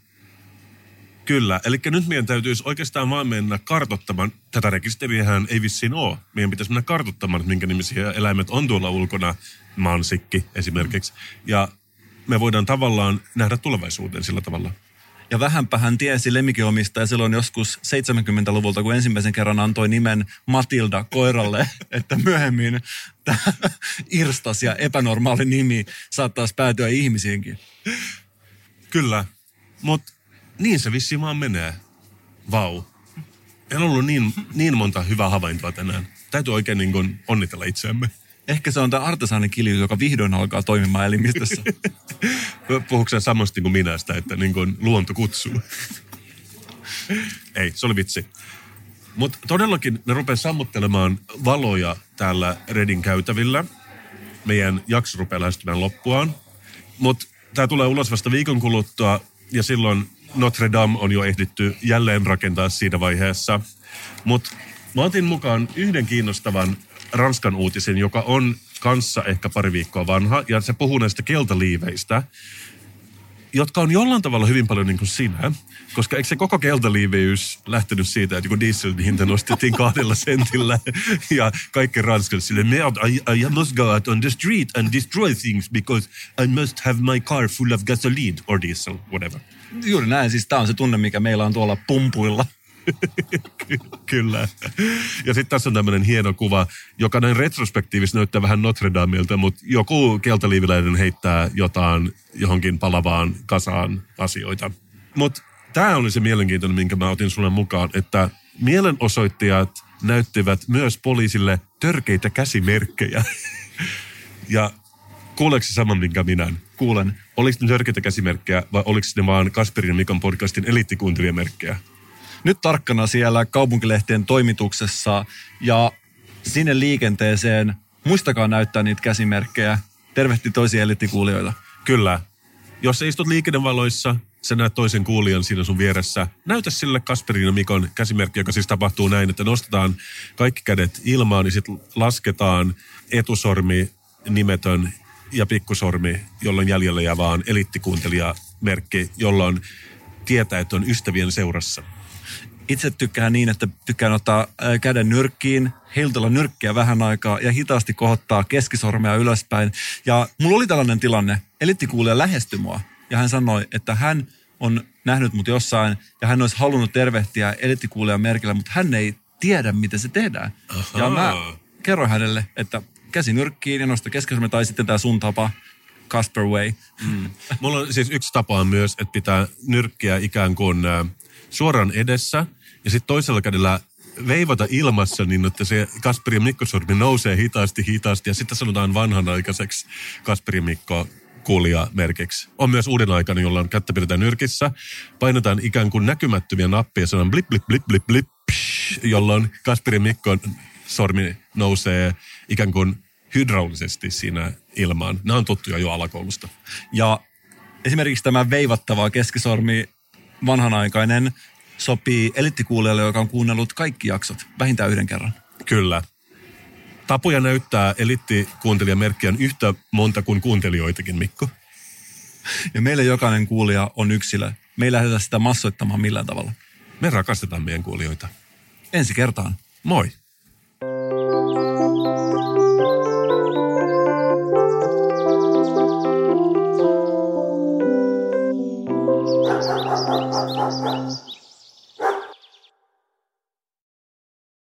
Kyllä, eli nyt meidän täytyisi oikeastaan vaan mennä kartottamaan, tätä rekisteriähän ei vissiin ole. Meidän pitäisi mennä kartottamaan, että minkä nimisiä eläimet on tuolla ulkona, mansikki esimerkiksi. Ja me voidaan tavallaan nähdä tulevaisuuteen sillä tavalla. Ja vähänpä hän tiesi lemmikinomistaja silloin joskus 70-luvulta, kun ensimmäisen kerran antoi nimen Matilda koiralle, että myöhemmin tämä irstas ja epänormaali nimi saattaisi päätyä ihmisiinkin. Kyllä, mutta niin se vissiin vaan menee. Vau. On ollut niin, niin monta hyvää havaintoa tänään. Täytyy oikein niin onnitella itseämme. Ehkä se on tämä artesaanin kilju, joka vihdoin alkaa toimimaan elimistössä. Puhuuko samasti kuin minä sitä, että niin kuin luonto kutsuu? Ei, se oli vitsi. Mutta todellakin ne rupeaa sammuttelemaan valoja täällä Redin käytävillä. Meidän jakso rupeaa lähestymään loppuaan. Mutta tämä tulee ulos vasta viikon kuluttua ja silloin Notre Dame on jo ehditty jälleen rakentaa siinä vaiheessa. Mutta mä otin mukaan yhden kiinnostavan Ranskan uutisen, joka on kanssa ehkä pari viikkoa vanha, ja se puhuu näistä keltaliiveistä, jotka on jollain tavalla hyvin paljon niin kuin sinä, koska eikö se koko keltaliiveys lähtenyt siitä, että kun dieselin hinta nostettiin kahdella sentillä ja kaikki ranskalaiset sille, I, I must go out on the street and destroy things because I must have my car full of gasoline or diesel, whatever. Juuri näin, siis tämä on se tunne, mikä meillä on tuolla pumpuilla. Ky- Kyllä. Ja sitten tässä on tämmöinen hieno kuva, joka näin retrospektiivisesti näyttää vähän Notre Dameilta, mutta joku keltaliiviläinen heittää jotain johonkin palavaan kasaan asioita. Mutta tämä oli se mielenkiintoinen, minkä mä otin sulle mukaan, että mielenosoittajat näyttivät myös poliisille törkeitä käsimerkkejä. ja kuuleeko saman, minkä minä? Kuulen. Oliko ne törkeitä käsimerkkejä vai oliko ne vaan Kasperin ja Mikan podcastin eliittikuuntelijamerkkejä? Nyt tarkkana siellä kaupunkilehtien toimituksessa ja sinne liikenteeseen. Muistakaa näyttää niitä käsimerkkejä. Tervehti toisia elittikuulijoita. Kyllä. Jos sä istut liikennevaloissa, sä näet toisen kuulijan siinä sun vieressä. Näytä sille Kasperin ja Mikon käsimerkki, joka siis tapahtuu näin, että nostetaan kaikki kädet ilmaan, niin sitten lasketaan etusormi, nimetön ja pikkusormi, jolloin jäljellä jää vaan eliittikuuntelijamerkki, jolloin tietää, että on ystävien seurassa. Itse tykkään niin, että tykkään ottaa ää, käden nyrkkiin, heiltella nyrkkiä vähän aikaa ja hitaasti kohottaa keskisormea ylöspäin. Ja mulla oli tällainen tilanne, elittikuulija lähestyi mua ja hän sanoi, että hän on nähnyt mut jossain ja hän olisi halunnut tervehtiä elittikuulijan merkillä, mutta hän ei tiedä, miten se tehdään. Ahaa. Ja mä kerroin hänelle, että käsi nyrkkiin ja nosta keskisormen tai sitten tämä sun tapa, Casper Way. Mm. Mulla on siis yksi tapa myös, että pitää nyrkkiä ikään kuin äh, suoraan edessä ja sitten toisella kädellä veivata ilmassa niin, että se Kasperi ja Mikko sormi nousee hitaasti hitaasti ja sitten sanotaan vanhanaikaiseksi Kasperi ja Mikko kuulijamerkiksi. On myös uuden aikana, jolloin kättä pidetään nyrkissä. Painetaan ikään kuin näkymättömiä nappia, sanan blip, blip, blip, blip, blip, psh, jolloin Kasperi ja Mikkon sormi nousee ikään kuin hydraulisesti siinä ilmaan. Nämä on tuttuja jo alakoulusta. Ja esimerkiksi tämä veivattava keskisormi vanhanaikainen sopii elittikuulijalle, joka on kuunnellut kaikki jaksot vähintään yhden kerran. Kyllä. Tapoja näyttää elittikuuntelijamerkkiä yhtä monta kuin kuuntelijoitakin, Mikko. Ja meille jokainen kuulija on yksilö. Me ei lähdetä sitä massoittamaan millään tavalla. Me rakastetaan meidän kuulijoita. Ensi kertaan. Moi!